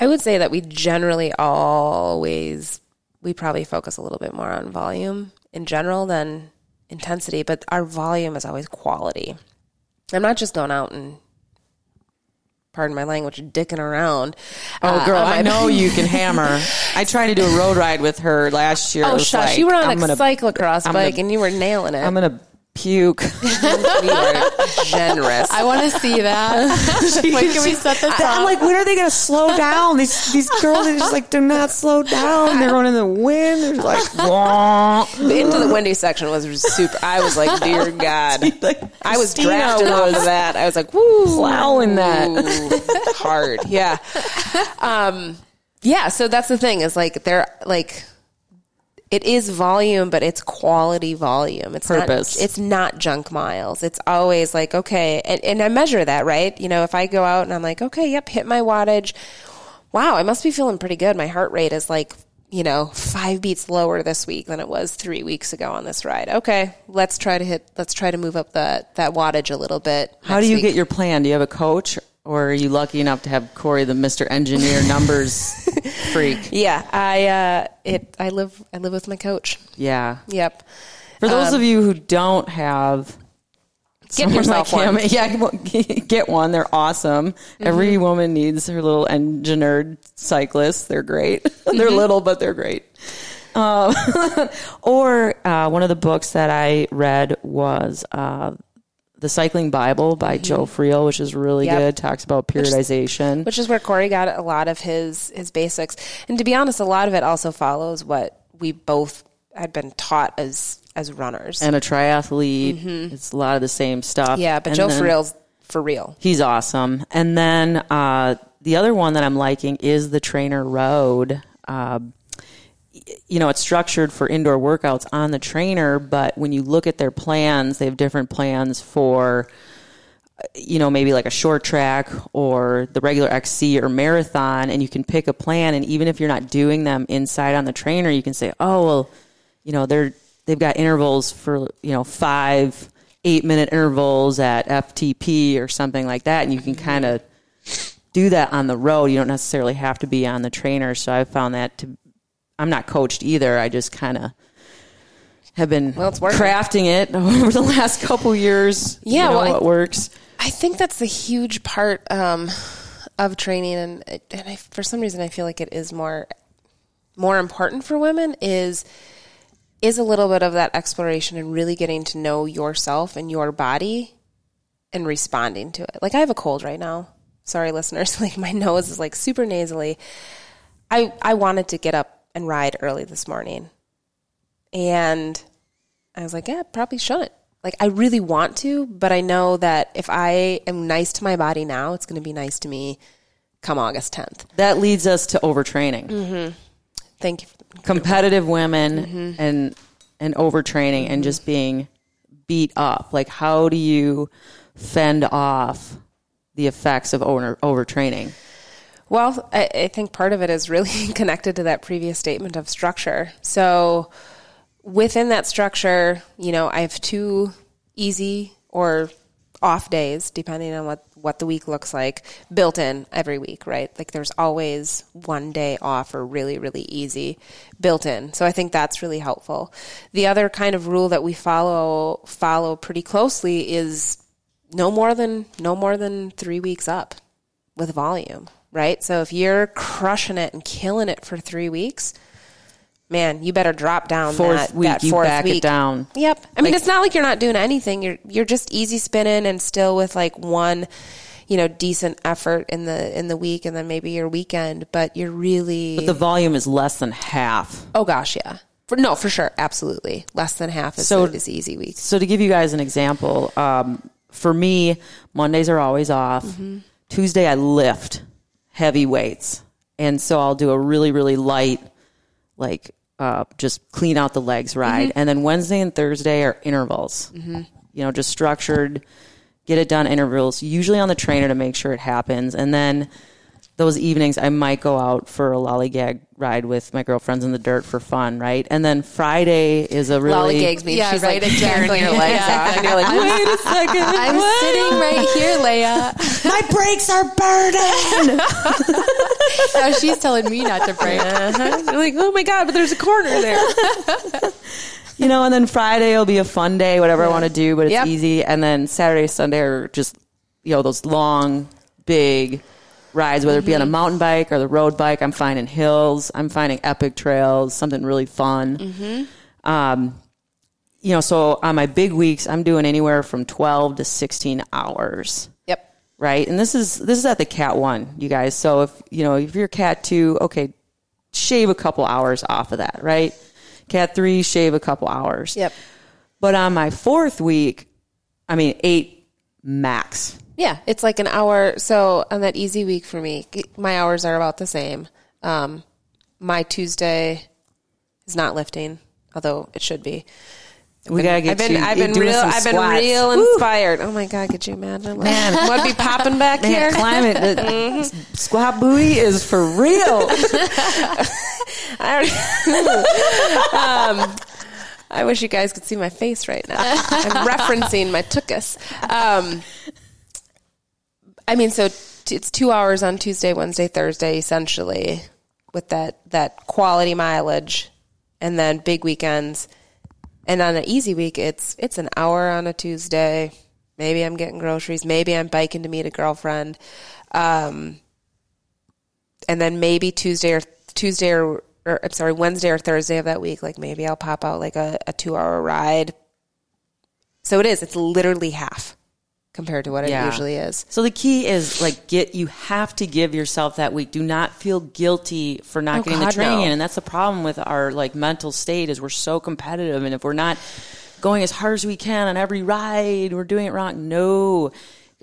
[SPEAKER 5] I would say that we generally always we probably focus a little bit more on volume in general than intensity, but our volume is always quality. I'm not just going out and pardon my language, dicking around.
[SPEAKER 2] Oh,
[SPEAKER 5] uh,
[SPEAKER 2] girl, I know you can hammer. I tried to do a road ride with her last year.
[SPEAKER 5] Oh, shush!
[SPEAKER 2] like,
[SPEAKER 5] you were on
[SPEAKER 2] I'm
[SPEAKER 5] a
[SPEAKER 2] gonna,
[SPEAKER 5] cyclocross
[SPEAKER 2] I'm
[SPEAKER 5] bike
[SPEAKER 2] gonna-
[SPEAKER 5] and you were nailing it.
[SPEAKER 2] I'm gonna puke.
[SPEAKER 5] you are generous.
[SPEAKER 4] I want to see that. when can we set this up?
[SPEAKER 2] I'm like, when are they gonna slow down? These these girls are just like, do not slow down. They're going in the wind. They're like, wah.
[SPEAKER 5] The into the windy section was super. I was like, dear God.
[SPEAKER 2] Like,
[SPEAKER 5] I was
[SPEAKER 2] Christina
[SPEAKER 5] drafted off
[SPEAKER 2] was
[SPEAKER 5] of that. I was like, woo,
[SPEAKER 2] plowing that.
[SPEAKER 5] Hard. Yeah. Um, yeah. So that's the thing is like they're like, it is volume, but it's quality volume. It's
[SPEAKER 2] Purpose.
[SPEAKER 5] Not, it's not junk miles. It's always like okay, and, and I measure that right. You know, if I go out and I'm like, okay, yep, hit my wattage. Wow, I must be feeling pretty good. My heart rate is like you know five beats lower this week than it was three weeks ago on this ride. Okay, let's try to hit. Let's try to move up the that wattage a little bit.
[SPEAKER 2] How do you
[SPEAKER 5] week.
[SPEAKER 2] get your plan? Do you have a coach, or are you lucky enough to have Corey, the Mr. Engineer numbers freak?
[SPEAKER 5] Yeah, I uh, it. I live. I live with my coach.
[SPEAKER 2] Yeah.
[SPEAKER 5] Yep.
[SPEAKER 2] For those
[SPEAKER 5] Um,
[SPEAKER 2] of you who don't have
[SPEAKER 5] Get
[SPEAKER 2] someone
[SPEAKER 5] yourself
[SPEAKER 2] like him,
[SPEAKER 5] one.
[SPEAKER 2] yeah, get one. They're awesome.
[SPEAKER 5] Mm-hmm.
[SPEAKER 2] Every woman needs her little engineered cyclists. They're great. they're
[SPEAKER 5] Mm-hmm.
[SPEAKER 2] little, but they're great. Um, or uh, one of the books that I read was uh, the Cycling Bible by Joe Friel, which is really
[SPEAKER 5] Mm-hmm. Yep.
[SPEAKER 2] good. Talks about periodization.
[SPEAKER 5] Which is where Corey got a lot of his his basics, and to be honest, a lot of it also follows what we both had been taught as as runners.
[SPEAKER 2] and a triathlete. It's a lot of the same stuff.
[SPEAKER 5] Mm-hmm. yeah, but
[SPEAKER 2] And
[SPEAKER 5] Joe Friel's for real.
[SPEAKER 2] He's awesome. And then uh, the other one that I'm liking is the Trainer Road. Uh, you know, it's structured for indoor workouts on the trainer, but when you look at their plans, they have different plans for, you know, maybe like a short track or the regular XC or marathon, and you can pick a plan. And even if you're not doing them inside on the trainer, you can say, oh, well, you know, they're they've got intervals for you know five eight minute intervals at FTP or something like that, and you can kind of do that on the road. You don't necessarily have to be on the trainer. So I found that to I'm not coached either. I just kind of have been
[SPEAKER 5] Well, it's working.
[SPEAKER 2] crafting it over the last couple years.
[SPEAKER 5] Yeah,
[SPEAKER 2] you know,
[SPEAKER 5] well,
[SPEAKER 2] works.
[SPEAKER 5] I think that's a huge part um, of training, and and I, for some reason I feel like it is more more important for women is is a little bit of that exploration and really getting to know yourself and your body and responding to it. Like I have a cold right now. Sorry, listeners. Like my nose is like super nasally. I I wanted to get up and ride early this morning, and I was like, yeah, probably shouldn't. Like, I really want to, but I know that if I am nice to my body now, it's going to be nice to me come August 10th.
[SPEAKER 2] That leads us to overtraining. Mm-hmm.
[SPEAKER 5] Thank you.
[SPEAKER 2] competitive women mm-hmm. and and overtraining and mm-hmm. just being beat up. Like, how do you fend off the effects of over overtraining?
[SPEAKER 5] Well, I, I think part of it is really connected to that previous statement of structure. So within that structure, you know, I have two easy or off days, depending on what, what the week looks like, built in every week, right? Like there's always one day off or really, really easy built in. So I think that's really helpful. The other kind of rule that we follow follow pretty closely is no more than no more than three weeks up with volume, right? So if you're crushing it and killing it for three weeks, man, you better drop down
[SPEAKER 2] Fourth
[SPEAKER 5] that,
[SPEAKER 2] week,
[SPEAKER 5] that
[SPEAKER 2] you
[SPEAKER 5] fourth
[SPEAKER 2] back it down.
[SPEAKER 5] Yep. I mean,
[SPEAKER 2] Like-
[SPEAKER 5] it's not like you're not doing anything. You're you're just easy spinning and still with like one, you know, decent effort in the in the week, and then maybe your weekend. But you're really
[SPEAKER 2] But the volume is less than half.
[SPEAKER 5] oh gosh, yeah. For, no, for sure, absolutely. Less than half is
[SPEAKER 2] So-
[SPEAKER 5] is easy week.
[SPEAKER 2] So to give you guys an example, um, for me, Mondays are always off. Tuesday I lift heavy weights, and so I'll do a really really light, like uh, just clean out the legs ride, and then Wednesday and Thursday are intervals. You know, just structured, get it done intervals. Usually on the trainer to make sure it happens, and then those evenings I might go out for a lollygag ride with my girlfriends in the dirt for fun, right? And then Friday is a really
[SPEAKER 5] Lollygags means
[SPEAKER 4] Yeah,
[SPEAKER 5] she's
[SPEAKER 4] right,
[SPEAKER 5] like tearing
[SPEAKER 4] exactly.
[SPEAKER 5] your legs
[SPEAKER 4] Yeah,
[SPEAKER 5] off, and you're like, wait a second.
[SPEAKER 4] I'm sitting right here, Leia.
[SPEAKER 2] My brakes are burning.
[SPEAKER 4] Now she's telling me not to brake.
[SPEAKER 5] Uh-huh. Like, oh my god, but there's a corner there.
[SPEAKER 2] you know, and then Friday will be a fun day, whatever I want to do, but it's
[SPEAKER 5] Yep.
[SPEAKER 2] easy. And then Saturday, Sunday are just, you know, those long, big rides, whether it be on a mountain bike or the road bike. I'm finding hills. I'm finding epic trails, something really fun. Um, you know, so on my big weeks, I'm doing anywhere from 12 to 16 hours
[SPEAKER 5] Yep.
[SPEAKER 2] right? And this is this is at the cat one, you guys. So if you know if you're cat two, okay, shave a couple hours off of that, right? Cat three, shave a couple hours.
[SPEAKER 5] Yep.
[SPEAKER 2] But on my fourth week, I mean eight max.
[SPEAKER 5] Yeah, it's like an hour. So on that easy week for me, my hours are about the same. Um, my Tuesday is not lifting, although it should be.
[SPEAKER 2] We gotta get
[SPEAKER 5] I've been,
[SPEAKER 2] you.
[SPEAKER 5] I've been real, I've been real
[SPEAKER 2] Woo!
[SPEAKER 5] inspired. Oh my god, could you imagine?
[SPEAKER 2] Man.
[SPEAKER 5] what be popping back
[SPEAKER 2] Man,
[SPEAKER 5] here?
[SPEAKER 2] climate, the
[SPEAKER 5] Mm-hmm.
[SPEAKER 2] squat buoy is for real.
[SPEAKER 5] I um, I wish you guys could see my face right now. I'm referencing my tuchus. Um, I mean, so t- it's two hours on Tuesday, Wednesday, Thursday, essentially, with that that quality mileage, and then big weekends. And on an easy week, it's it's an hour on a Tuesday. Maybe I'm getting groceries. Maybe I'm biking to meet a girlfriend. Um, and then maybe Tuesday or Tuesday or, or I'm sorry, Wednesday or Thursday of that week, like maybe I'll pop out like a, a two hour ride. So it is. It's literally half compared to what
[SPEAKER 2] Yeah.
[SPEAKER 5] it usually is.
[SPEAKER 2] So the key is like get you have to give yourself that week. Do not feel guilty for not
[SPEAKER 5] Oh,
[SPEAKER 2] getting the training
[SPEAKER 5] no.
[SPEAKER 2] in. And that's the problem with our like mental state is we're so competitive and if we're not going as hard as we can on every ride, we're doing it wrong. No.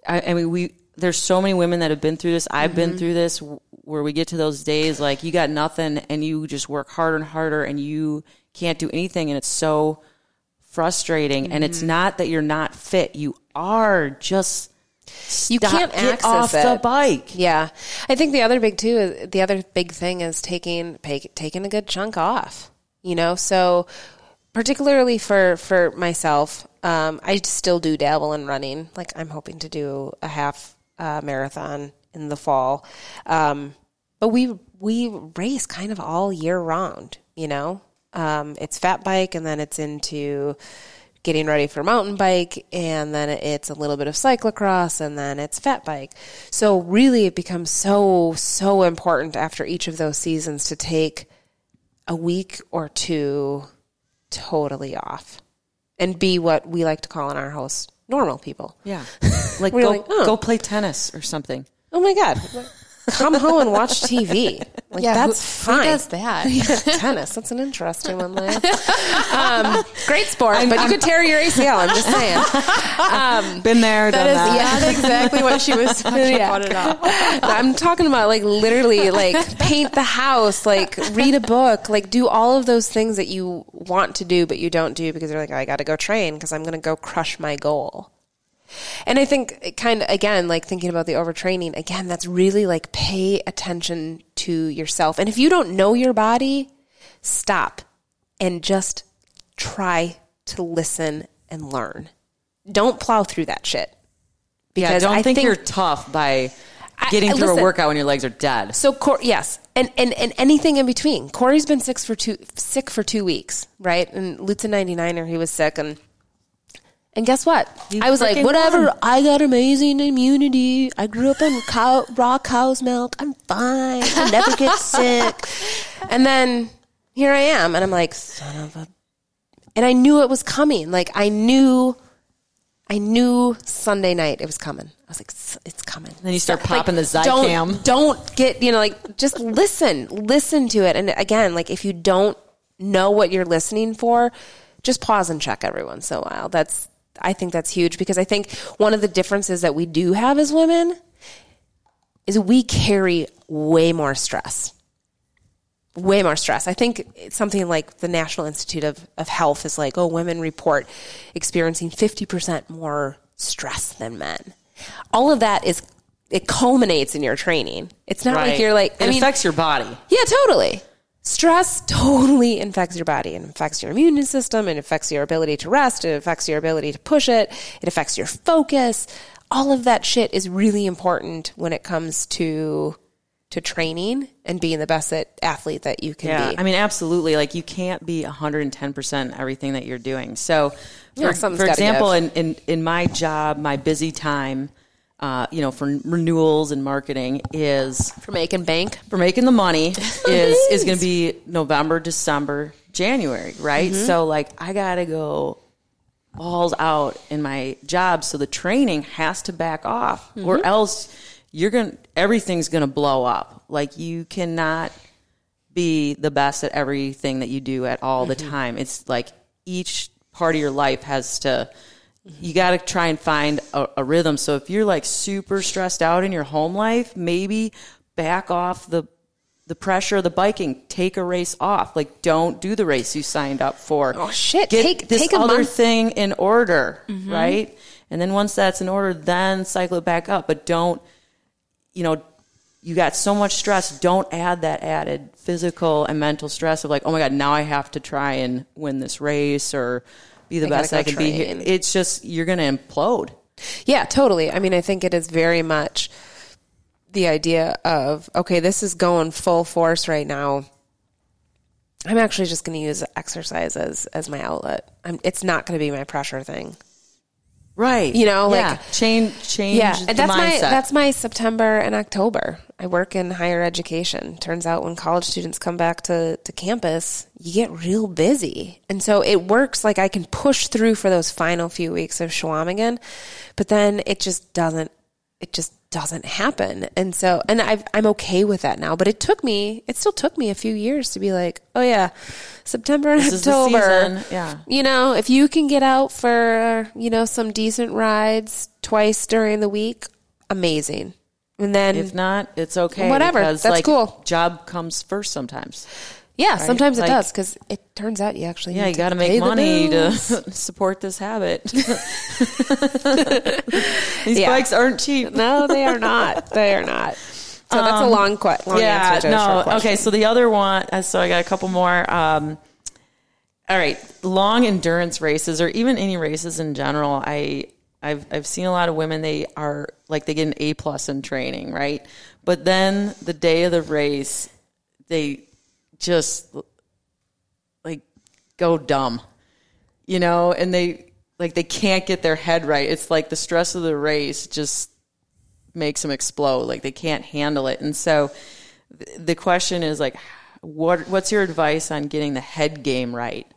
[SPEAKER 2] I, I mean we there's so many women that have been through this. I've
[SPEAKER 5] Mm-hmm.
[SPEAKER 2] been through this where we get to those days like you got nothing and you just work harder and harder and you can't do anything and it's so frustrating and
[SPEAKER 5] Mm-hmm.
[SPEAKER 2] it's not that you're not fit. You are just
[SPEAKER 5] You
[SPEAKER 2] Stop-
[SPEAKER 5] can't
[SPEAKER 2] get
[SPEAKER 5] access
[SPEAKER 2] off
[SPEAKER 5] it.
[SPEAKER 2] the bike.
[SPEAKER 5] Yeah, I think the other big too. The other big thing is taking pay, taking a good chunk off. You know, so particularly for for myself, um, I still do dabble in running. Like I'm hoping to do a half uh, marathon in the fall, um, but we we race kind of all year round. You know, um, it's fat bike, and then it's into getting ready for mountain bike and then it's a little bit of cyclocross and then it's fat bike. So really it becomes so so important after each of those seasons to take a week or two totally off and be what we like to call in our house normal people.
[SPEAKER 2] Yeah. Like go
[SPEAKER 5] like, oh.
[SPEAKER 2] go play tennis or something.
[SPEAKER 5] Oh my god. Come home and watch TV. Like
[SPEAKER 4] Yeah,
[SPEAKER 5] that's
[SPEAKER 4] who- who
[SPEAKER 5] fine.
[SPEAKER 4] does that?
[SPEAKER 5] Yeah, tennis. That's an interesting one, Leia. Um, great sport, but you could tear your ACL. I'm just saying.
[SPEAKER 2] Been there,
[SPEAKER 4] That
[SPEAKER 2] done
[SPEAKER 4] is
[SPEAKER 2] that.
[SPEAKER 4] yeah, exactly what she was talking
[SPEAKER 5] Yeah.
[SPEAKER 4] about it all.
[SPEAKER 5] I'm talking about like literally like paint the house, like read a book, like do all of those things that you want to do but you don't do because you're like, I got to go train because I'm going to go crush my goal. And I think uh, kind of again like thinking about the overtraining again that's really like pay attention to yourself. And if you don't know your body, stop and just try to listen and learn. Don't plow through that shit.
[SPEAKER 2] Yeah,
[SPEAKER 5] Because
[SPEAKER 2] don't
[SPEAKER 5] I
[SPEAKER 2] think,
[SPEAKER 5] think-
[SPEAKER 2] you're tough by getting
[SPEAKER 5] I-
[SPEAKER 2] through
[SPEAKER 5] listen.
[SPEAKER 2] a workout when your legs are dead.
[SPEAKER 5] So Cor- yes, and, and and anything in between. Corey's been sick for two sick for two weeks, right? And Lutsen 99er. He was sick, and and guess what? I was like, whatever.
[SPEAKER 2] won.
[SPEAKER 5] I got amazing immunity. I grew up on cow, raw cow's milk. I'm fine. I never get sick. And then here I am, and I'm like, son of a. And I knew it was coming. Like I knew. I knew Sunday night it was coming. I was like, "S- it's coming.
[SPEAKER 2] And Then you start
[SPEAKER 5] Like,
[SPEAKER 2] popping the
[SPEAKER 5] don't- Don't get, you know, like just listen, listen to it. And again, like if you don't know what you're listening for, just pause and check every once in a while. That's, I think that's huge because I think one of the differences that we do have as women is we carry way more stress. Way more stress. I think it's something like the National Institute of, of Health is like, oh, women report experiencing 50% more stress than men. All of that is, it culminates in your training. It's not like you're like,
[SPEAKER 2] it
[SPEAKER 5] I mean,
[SPEAKER 2] affects your body.
[SPEAKER 5] yeah, totally. Stress totally infects your body and infects your immune system. It affects your ability to rest. It affects your ability to push it. It affects your focus. All of that shit is really important when it comes to to training and being the best athlete that you can
[SPEAKER 2] Yeah,
[SPEAKER 5] be.
[SPEAKER 2] I mean, absolutely. Like you can't be 110% everything that you're doing. So, for,
[SPEAKER 5] Yeah,
[SPEAKER 2] for example, in, in, in my job, my busy time, uh, you know, for renewals and marketing is
[SPEAKER 5] for making bank.
[SPEAKER 2] for making the money is is going to be November, December, January, right?
[SPEAKER 5] Mm-hmm.
[SPEAKER 2] So like I got to go balls out in my job so the training has to back off
[SPEAKER 5] Mm-hmm.
[SPEAKER 2] or else you're going to everything's going to blow up. Like you cannot be the best at everything that you do at all the
[SPEAKER 5] Mm-hmm.
[SPEAKER 2] time. It's like each part of your life has to you got to try and find a, a rhythm. So if you're like super stressed out in your home life, maybe back off the the pressure of the biking. Take a race off. Like don't do the race you signed up for.
[SPEAKER 5] Oh, shit.
[SPEAKER 2] Get
[SPEAKER 5] Take-
[SPEAKER 2] this
[SPEAKER 5] take
[SPEAKER 2] other
[SPEAKER 5] month.
[SPEAKER 2] thing in order, mm-hmm. right? And then once that's in order, then cycle it back up. But don't you know, you got so much stress, don't add that added physical and mental stress of like, oh my God, now I have to try and win this race or be the
[SPEAKER 5] I
[SPEAKER 2] best I can be. here. It's just, you're going to implode.
[SPEAKER 5] Yeah, totally. I mean, I think it is very much the idea of okay, this is going full force right now. I'm actually just going to use exercise as as my outlet. I'm, it's not going to be my pressure thing.
[SPEAKER 2] Right.
[SPEAKER 5] You know, like-
[SPEAKER 2] yeah. change, change
[SPEAKER 5] Yeah, and that's my
[SPEAKER 2] mindset.
[SPEAKER 5] that's my September and October. I work in higher education. Turns out when college students come back to to campus, you get real busy, and so it works. Like I can push through for those final few weeks of Chequamegon, but then it just doesn't. It just doesn't happen, and so and I've, I'm okay with that now. But it took me. It still took me a few years to be like, oh yeah, September and
[SPEAKER 2] This
[SPEAKER 5] October.
[SPEAKER 2] yeah.
[SPEAKER 5] You know, if you can get out for, you know, some decent rides twice during the week, amazing. And then,
[SPEAKER 2] if not, it's okay.
[SPEAKER 5] Whatever.
[SPEAKER 2] because,
[SPEAKER 5] That's
[SPEAKER 2] like,
[SPEAKER 5] cool.
[SPEAKER 2] Job comes first sometimes.
[SPEAKER 5] Yeah, sometimes it
[SPEAKER 2] Like-
[SPEAKER 5] does because it turns out you actually
[SPEAKER 2] Yeah, you got to make money to support this habit. These
[SPEAKER 5] Yeah.
[SPEAKER 2] bikes aren't cheap.
[SPEAKER 5] no, they are not. They are not. So that's a long, que- long
[SPEAKER 2] Um, yeah, no. Okay, so the other one. uh, So I got a couple more. Um, all right, long endurance races or even any races in general. I I've I've seen a lot of women. They are like they get an A plus in training, right? But then the day of the race, they just like go dumb, you know, and they like they can't get their head right. It's like the stress of the race just makes them explode. Like they can't handle it. And so th- the question is like, what what's your advice on getting the head game right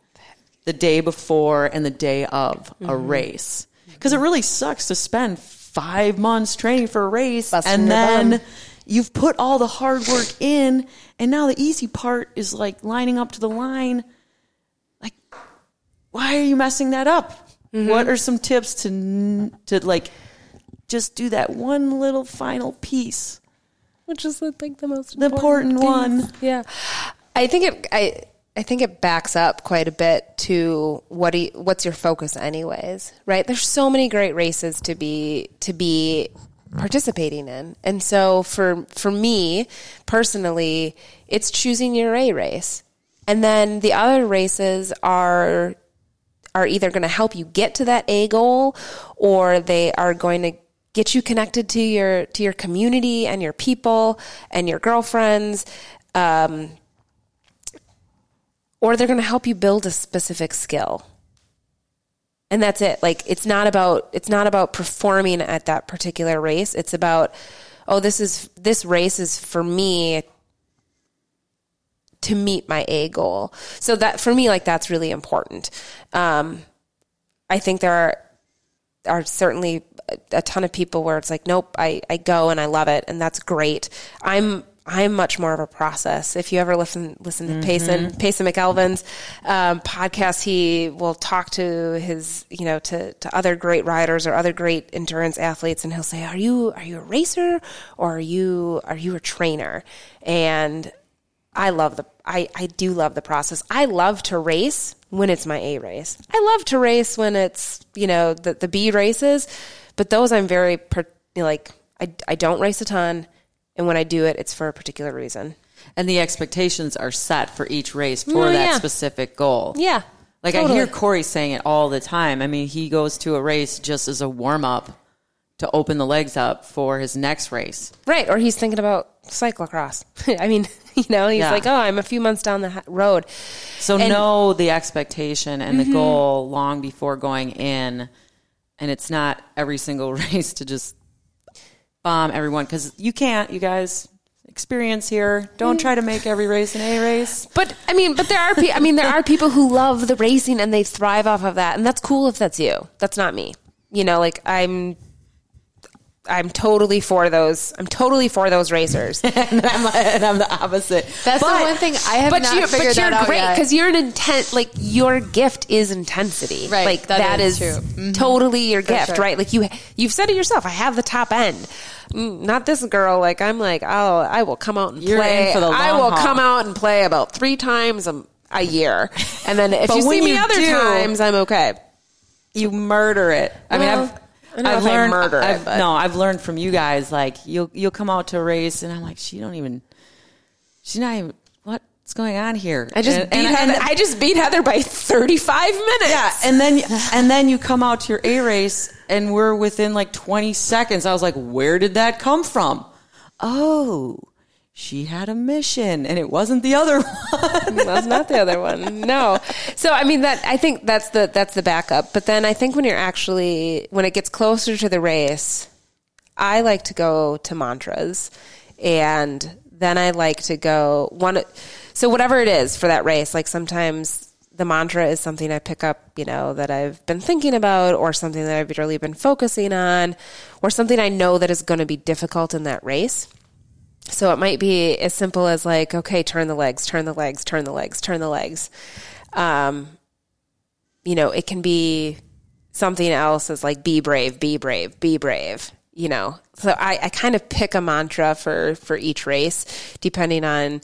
[SPEAKER 2] the day before and the day of a
[SPEAKER 5] Mm-hmm.
[SPEAKER 2] race? Because it really sucks to spend five months training for a race
[SPEAKER 5] Busting
[SPEAKER 2] and then
[SPEAKER 5] bum.
[SPEAKER 2] You've put all the hard work in, and now the easy part is like lining up to the line. Like, why are you messing that up?
[SPEAKER 5] Mm-hmm.
[SPEAKER 2] What are some tips to to like just do that one little final piece?
[SPEAKER 5] which is I think the most
[SPEAKER 2] The important one.
[SPEAKER 5] Yeah, I think it. I I think it backs up quite a bit to what do you, what's your focus, anyways. Right? There's so many great races to be to be participating in, and so for for me personally, it's choosing your A race, and then the other races are are either going to help you get to that A goal or they are going to get you connected to your to your community and your people and your girlfriends um, or they're going to help you build a specific skill and that's it like it's not about it's not about performing at that particular race it's about oh this is this race is for me to meet my A goal. So that for me, like that's really important. Um, I think there are are certainly a, ton of people where it's like, nope, I, I go and I love it, and that's great. I'm I'm much more of a process. If you ever listen listen to Payson Payson McElveen's um, podcast, he will talk to his you know to to other great riders or other great endurance athletes, and he'll say, "Are you are you a racer or are you are you a trainer?" And I love the I, I do love the process. I love to race when it's my A race. I love to race when it's, you know, the, the B races, but those I'm very per, like I I don't race a ton and when I do it it's for a particular reason.
[SPEAKER 2] And the expectations are set for each race for
[SPEAKER 5] Oh,
[SPEAKER 2] that
[SPEAKER 5] yeah.
[SPEAKER 2] specific goal.
[SPEAKER 5] Yeah.
[SPEAKER 2] Like I hear Corey saying it all the time. I mean, he goes to a race just as a warm up to open the legs up for his next race.
[SPEAKER 5] Right, or he's thinking about cyclocross. I mean, you know, he's
[SPEAKER 2] Yeah.
[SPEAKER 5] like, "Oh, I'm a few months down the road."
[SPEAKER 2] So
[SPEAKER 5] And-
[SPEAKER 2] know the expectation and the mm-hmm. goal long before going in, and it's not every single race to just bomb everyone because you can't. You guys experience here. Don't try to make every race an A race.
[SPEAKER 5] But I mean, but there are pe- I mean, there are people who love the racing and they thrive off of that, and that's cool if that's you. That's not me. You know, like I'm I'm totally for those. I'm totally for those racers.
[SPEAKER 2] and, I'm, and I'm the opposite.
[SPEAKER 4] That's
[SPEAKER 2] But-
[SPEAKER 4] the one thing I have
[SPEAKER 5] but
[SPEAKER 4] not
[SPEAKER 5] you,
[SPEAKER 4] figured
[SPEAKER 5] but you're
[SPEAKER 4] out
[SPEAKER 5] great because you're an intent. Like your gift is intensity.
[SPEAKER 4] Right,
[SPEAKER 5] Like
[SPEAKER 4] that
[SPEAKER 5] that
[SPEAKER 4] is
[SPEAKER 5] is,
[SPEAKER 4] true. Mhm.
[SPEAKER 5] totally your gift.
[SPEAKER 4] sure.
[SPEAKER 5] Right. Like you, you've said it yourself. I have the top end. Not this girl. Like I'm like, oh, I will come out and
[SPEAKER 2] You're
[SPEAKER 5] play.
[SPEAKER 2] for the
[SPEAKER 5] I will
[SPEAKER 2] haul.
[SPEAKER 5] come out and play about three times a, a year, and then if you see me
[SPEAKER 2] you
[SPEAKER 5] other
[SPEAKER 2] do-
[SPEAKER 5] times, I'm okay.
[SPEAKER 2] you murder it. I mean, I've,
[SPEAKER 5] I don't know
[SPEAKER 2] I've learned.
[SPEAKER 5] murder
[SPEAKER 2] I've, no, I've learned from you guys. Like you'll you'll come out to a race, and I'm like, she don't even. She's not even. What's going on here?
[SPEAKER 5] I just
[SPEAKER 2] And-
[SPEAKER 5] beat
[SPEAKER 2] and-
[SPEAKER 5] Heather.
[SPEAKER 2] and-
[SPEAKER 5] I just beat Heather by 35 minutes.
[SPEAKER 2] yeah, and then and then you come out to your A race, and we're within like 20 seconds. I was like, where did that come from? Oh. She had a mission, and it wasn't the other one.
[SPEAKER 5] That's not the other one. No. So I mean that I think that's the that's the backup. But then I think when you're actually when it gets closer to the race, I like to go to mantras and then I like to go one so whatever it is for that race, like sometimes the mantra is something I pick up, you know, that I've been thinking about or something that I've really been focusing on or something I know that is going to be difficult in that race. So it might be as simple as like, okay, turn the legs, turn the legs, turn the legs, turn the legs. Um, you know, it can be something else as like, be brave, be brave, be brave. You know, so I, I kind of pick a mantra for for each race, depending on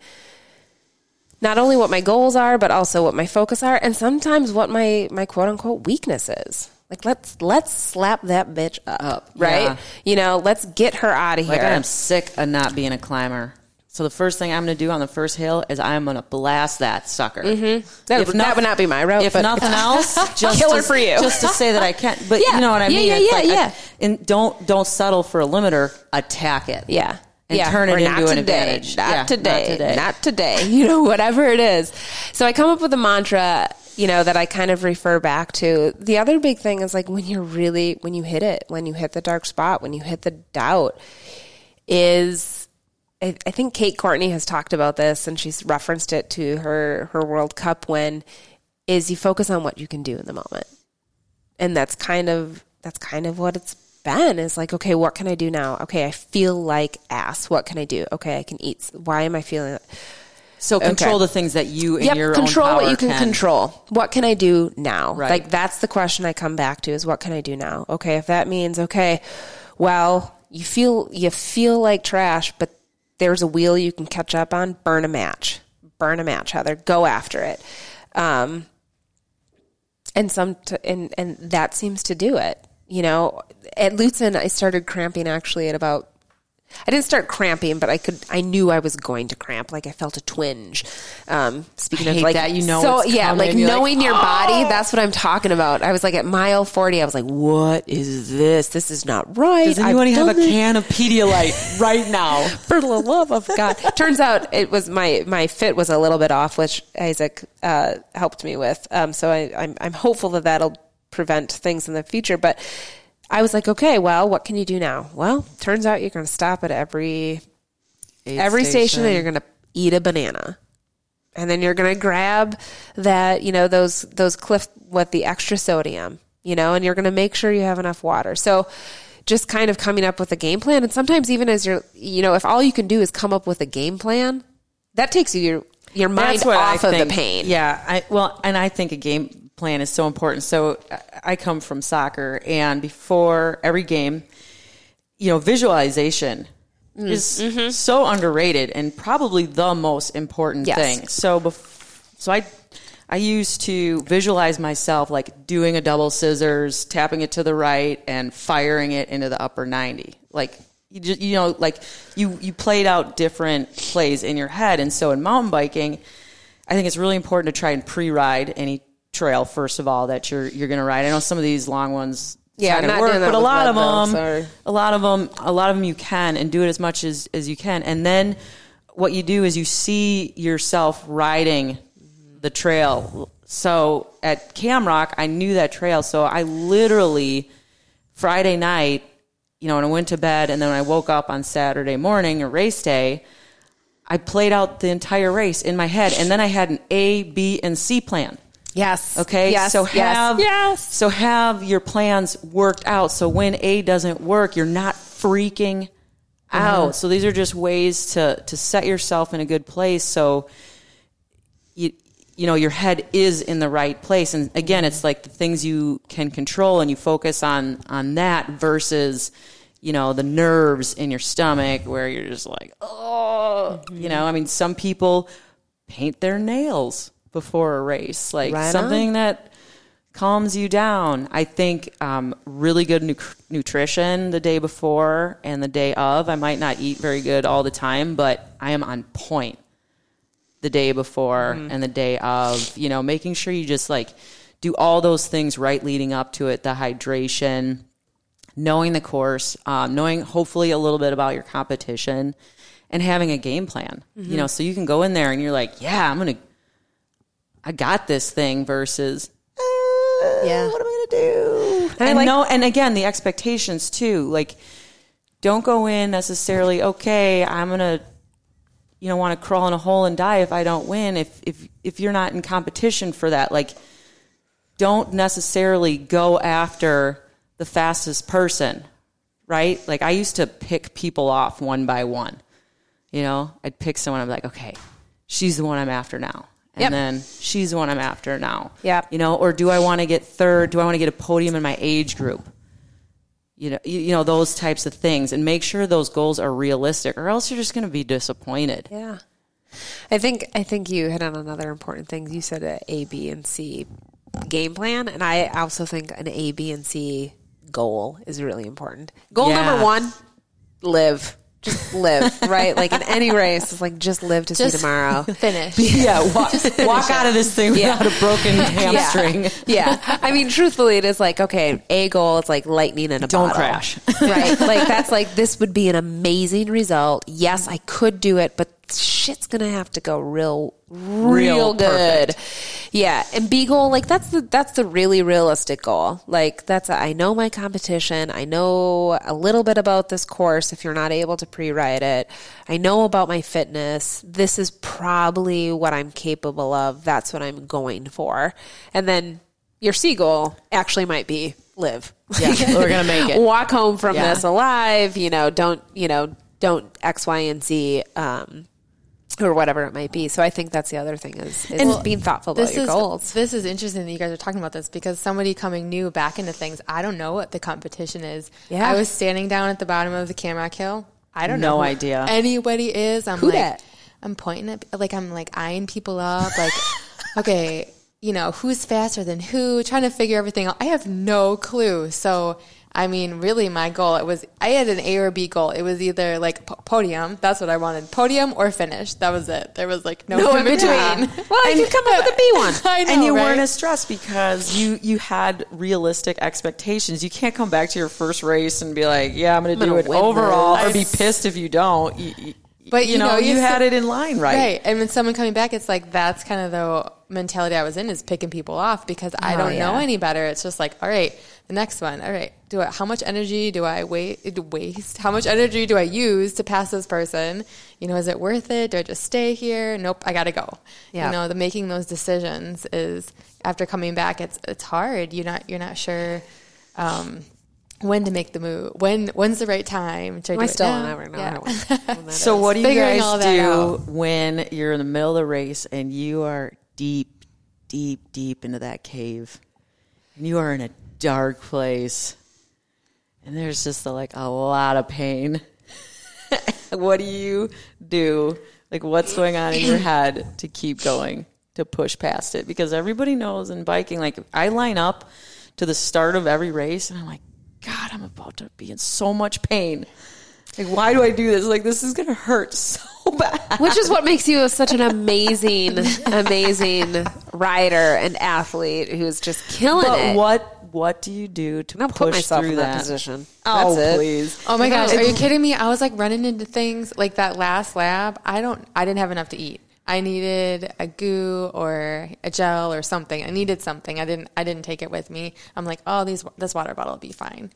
[SPEAKER 5] not only what my goals are, but also what my focus are, and sometimes what my my quote unquote weakness is. Like let's let's slap that bitch up, right?
[SPEAKER 2] yeah.
[SPEAKER 5] You know, let's get her out of here.
[SPEAKER 2] Like I am sick of not being a climber. So the first thing I'm going to do on the first hill is I'm going to blast that sucker. Mm-hmm.
[SPEAKER 5] That would- that would not be my route,
[SPEAKER 2] If nothing else, just
[SPEAKER 5] Killer
[SPEAKER 2] to,
[SPEAKER 5] for you.
[SPEAKER 2] just to say that I can't. But
[SPEAKER 5] Yeah.
[SPEAKER 2] you know what I
[SPEAKER 5] Yeah,
[SPEAKER 2] mean?
[SPEAKER 5] yeah,
[SPEAKER 2] It's
[SPEAKER 5] yeah,
[SPEAKER 2] like,
[SPEAKER 5] yeah.
[SPEAKER 2] and don't don't settle for a limiter. Attack it.
[SPEAKER 5] Yeah.
[SPEAKER 2] And
[SPEAKER 5] yeah.
[SPEAKER 2] turn it into
[SPEAKER 5] not
[SPEAKER 2] an advantage.
[SPEAKER 5] Not,
[SPEAKER 2] Yeah,
[SPEAKER 5] today,
[SPEAKER 2] not today.
[SPEAKER 5] Not today. You know, whatever it is. So I come up with a mantra, you know, that I kind of refer back to. The other big thing is like when you're really, when you hit it, when you hit the dark spot, when you hit the doubt, is I, I think Kate Courtney has talked about this and she's referenced it to her, her World Cup win is you focus on what you can do in the moment. And that's kind of, that's kind of what it's been is like, okay, what can I do now? Okay, I feel like ass. What can I do? Okay, I can eat. Why am I feeling?
[SPEAKER 2] So control
[SPEAKER 5] Okay.
[SPEAKER 2] the things that you in
[SPEAKER 5] Yep,
[SPEAKER 2] your
[SPEAKER 5] control what you can, control. What can I do now?
[SPEAKER 2] Right.
[SPEAKER 5] Like that's the question I come back to is what can I do now? Okay, if that means okay, well, you feel you feel like trash, but there's a wheel you can catch up on, burn a match. Burn a match, Heather. Go after it. Um and some t- and and that seems to do it. You know, at Lutsen I started cramping actually at about I didn't start cramping, but I could. I knew I was going to cramp. Like I felt a twinge. Um, speaking
[SPEAKER 2] I
[SPEAKER 5] of like
[SPEAKER 2] that. You know
[SPEAKER 5] so yeah, like
[SPEAKER 2] You're like,
[SPEAKER 5] knowing your body. That's what I'm talking about. I was like at mile 40. I was like, what is this? This is not right.
[SPEAKER 2] Does anyone have a
[SPEAKER 5] this
[SPEAKER 2] can of Pedialyte right now?
[SPEAKER 5] for the love of God. Turns out it was my my fit was a little bit off, which Isaac uh, helped me with. Um, so I, I'm I'm hopeful that that'll prevent things in the future. But I was like, okay, well, what can you do now? Well, turns out you're going to stop at every every station, and you're going to eat a banana. And then you're going to grab that, you know, those those cliff with the extra sodium, you know, and you're going to make sure you have enough water. So just kind of coming up with a game plan and sometimes even as you're, you know, if all you can do is come up with a game plan, that takes you your your mind
[SPEAKER 2] what I
[SPEAKER 5] off of
[SPEAKER 2] think.
[SPEAKER 5] the pain.
[SPEAKER 2] Yeah, I well, and I think a game plan is so important. So I- come from soccer, and before every game, you know, visualization
[SPEAKER 5] Mm,
[SPEAKER 2] is
[SPEAKER 5] mm-hmm.
[SPEAKER 2] so underrated and probably the most important
[SPEAKER 5] Yes.
[SPEAKER 2] thing. So, bef- so I. I used to visualize myself like doing a double scissors, tapping it to the right, and firing it into the upper ninety. Like you, just, you know, like you you played out different plays in your head, and so in mountain biking, I think it's really important to try and pre-ride any trail first of all that you're you're going to ride. I know some of these long ones,
[SPEAKER 5] Yeah,
[SPEAKER 2] not
[SPEAKER 5] not
[SPEAKER 2] work, but a lot of them,
[SPEAKER 5] or-
[SPEAKER 2] a lot of them, a lot of them you can and do it as much as as you can, and then what you do is you see yourself riding the trail. So at Camrock, I knew that trail, so I literally Friday night, you know, when I went to bed and then when I woke up on Saturday morning or race day, I played out the entire race in my head, and then I had an A, B, and C plan.
[SPEAKER 5] Yes.
[SPEAKER 2] Okay,
[SPEAKER 5] Yes.
[SPEAKER 2] so
[SPEAKER 5] yes.
[SPEAKER 2] have
[SPEAKER 5] yes.
[SPEAKER 2] so have your plans worked out. So when A doesn't work, you're not freaking mm-hmm. out. So these are just ways to to set yourself in a good place. So you you know your head is in the right place. And again, it's like the things you can control, and you focus on on that versus you know the nerves in your stomach where you're just like oh you know i mean some people paint their nails before a race like
[SPEAKER 5] Right on.
[SPEAKER 2] something that calms you down. I think um, really good nu- nutrition the day before and the day of. I might not eat very good all the time, but I am on point the day before and the day of. You know, making sure you just like do all those things right leading up to it. The hydration, knowing the course, um, knowing hopefully a little bit about your competition, and having a game plan. You know, so you can go in there and you're like, yeah, I'm gonna. I got this thing versus uh,
[SPEAKER 5] Yeah.
[SPEAKER 2] what am I gonna do?
[SPEAKER 5] I
[SPEAKER 2] And,
[SPEAKER 5] like-
[SPEAKER 2] no, and again, the expectations too. Like, don't go in necessarily. Okay, I'm gonna, you know, want to crawl in a hole and die if I don't win. If if if you're not in competition for that, like, don't necessarily go after the fastest person, right? Like, I used to pick people off one by one. You know, I'd pick someone. I'm like, okay, she's the one I'm after now. And
[SPEAKER 5] Yep.
[SPEAKER 2] then she's the one I'm after now.
[SPEAKER 5] Yeah.
[SPEAKER 2] You know, or do I want to get third? Do I want to get a podium in my age group? You know, you, you know those types of things, and make sure those goals are realistic, or else you're just going to be disappointed.
[SPEAKER 5] Yeah. I think I think you hit on another important thing. You said a A, B, and C game plan, and I also think an A, B, and C goal is really important. Goal
[SPEAKER 2] Yeah.
[SPEAKER 5] number one: live. Just live, right? Like in any race, it's like just live to
[SPEAKER 4] Just
[SPEAKER 5] see tomorrow.
[SPEAKER 4] Finish.
[SPEAKER 2] Yeah, walk, walk out of this thing
[SPEAKER 5] Yeah.
[SPEAKER 2] without a broken hamstring.
[SPEAKER 5] Yeah. I mean, truthfully, it is like, okay, a goal is like lightning in a
[SPEAKER 2] Don't
[SPEAKER 5] bottle.
[SPEAKER 2] crash.
[SPEAKER 5] right. Like, that's like, this would be an amazing result. Yes, I could do it, but shit's to have to go real, real,
[SPEAKER 2] Real
[SPEAKER 5] good. Yeah. And B goal, like, that's the, that's the really realistic goal. Like, that's, a, I know my competition. I know a little bit about this course if you're not able to pre ride it. I know about my fitness. This is probably what I'm capable of. That's what I'm going for. And then your C goal actually might be
[SPEAKER 6] live.
[SPEAKER 2] Yeah, we're gonna make it.
[SPEAKER 5] Walk home from
[SPEAKER 2] Yeah.
[SPEAKER 5] this alive. You know, don't you know? Don't X, Y, and Z. Um, or whatever it might be. So I think that's the other thing is, is being thoughtful about your
[SPEAKER 4] is
[SPEAKER 5] goals.
[SPEAKER 4] this is interesting that you guys are talking about this because somebody coming new back into things, I don't know what the competition is.
[SPEAKER 5] Yeah.
[SPEAKER 4] I was standing down at the bottom of the Camrock Hill. I don't
[SPEAKER 2] No
[SPEAKER 4] know who
[SPEAKER 2] idea.
[SPEAKER 4] anybody is. I'm
[SPEAKER 5] Who
[SPEAKER 4] like
[SPEAKER 5] dat?
[SPEAKER 4] I'm pointing at like I'm like eyeing people up like okay, you know, who's faster than who, trying to figure everything out. I have no clue. So I mean, really, my goal it was I had an A or B goal. It was either like po- podium, that's what I wanted, podium or finish. That was it. There was like no,
[SPEAKER 5] No
[SPEAKER 4] in
[SPEAKER 5] between.
[SPEAKER 4] between.
[SPEAKER 5] Well, you come up with a B one.
[SPEAKER 4] I know,
[SPEAKER 2] and you
[SPEAKER 4] right?
[SPEAKER 2] weren't as stressed because you you had realistic expectations. You can't come back to your first race and be like, "Yeah, I'm going to do it overall,"
[SPEAKER 5] this.
[SPEAKER 2] or be pissed if you don't. You, you-
[SPEAKER 4] But,
[SPEAKER 2] you,
[SPEAKER 4] you
[SPEAKER 2] know,
[SPEAKER 4] know,
[SPEAKER 2] you had it in line, right?
[SPEAKER 4] Right. And when someone coming back, it's like that's kind of the mentality I was in is picking people off because I
[SPEAKER 5] Oh,
[SPEAKER 4] don't know any better. It's just like, all right, the next one. All right, do I, how much energy do I wait, waste? How much energy do I use to pass this person? You know, is it worth it? Do I just stay here? Nope, I got to go.
[SPEAKER 5] Yeah.
[SPEAKER 4] You know, the making those decisions is after coming back. It's it's hard. You're not you're not sure. Um, when to make the move? When when's the right time? Should I, do
[SPEAKER 5] I
[SPEAKER 4] it
[SPEAKER 5] still
[SPEAKER 4] now?
[SPEAKER 5] never know.
[SPEAKER 4] Yeah.
[SPEAKER 5] when- when that
[SPEAKER 2] So
[SPEAKER 5] is.
[SPEAKER 2] what do you
[SPEAKER 4] Figuring
[SPEAKER 2] guys do
[SPEAKER 4] out.
[SPEAKER 2] when you're in the middle of the race and you are deep, deep, deep into that cave, and you are in a dark place, and there's just uh, like a lot of pain? what do you do? Like, what's going on in your head to keep going, to push past it? Because everybody knows in biking, like, I line up to the start of every race, and I'm like, God, I'm about to be in so much pain. Like, why do I do this? Like, this is going to hurt so bad.
[SPEAKER 5] Which is what makes you such an amazing, amazing rider and athlete who's just killing
[SPEAKER 2] But
[SPEAKER 5] it.
[SPEAKER 2] what what do you do to
[SPEAKER 5] I'm gonna
[SPEAKER 2] push
[SPEAKER 5] put myself
[SPEAKER 2] through
[SPEAKER 5] in that, position.
[SPEAKER 2] Oh,
[SPEAKER 5] That's it.
[SPEAKER 2] please.
[SPEAKER 4] Oh my gosh, are you kidding me? I was like running into things like that last lab. I don't I didn't have enough to eat. I needed a goo or a gel or something. I needed something. I didn't I didn't take it with me. I'm like, "Oh, these this water bottle will be fine."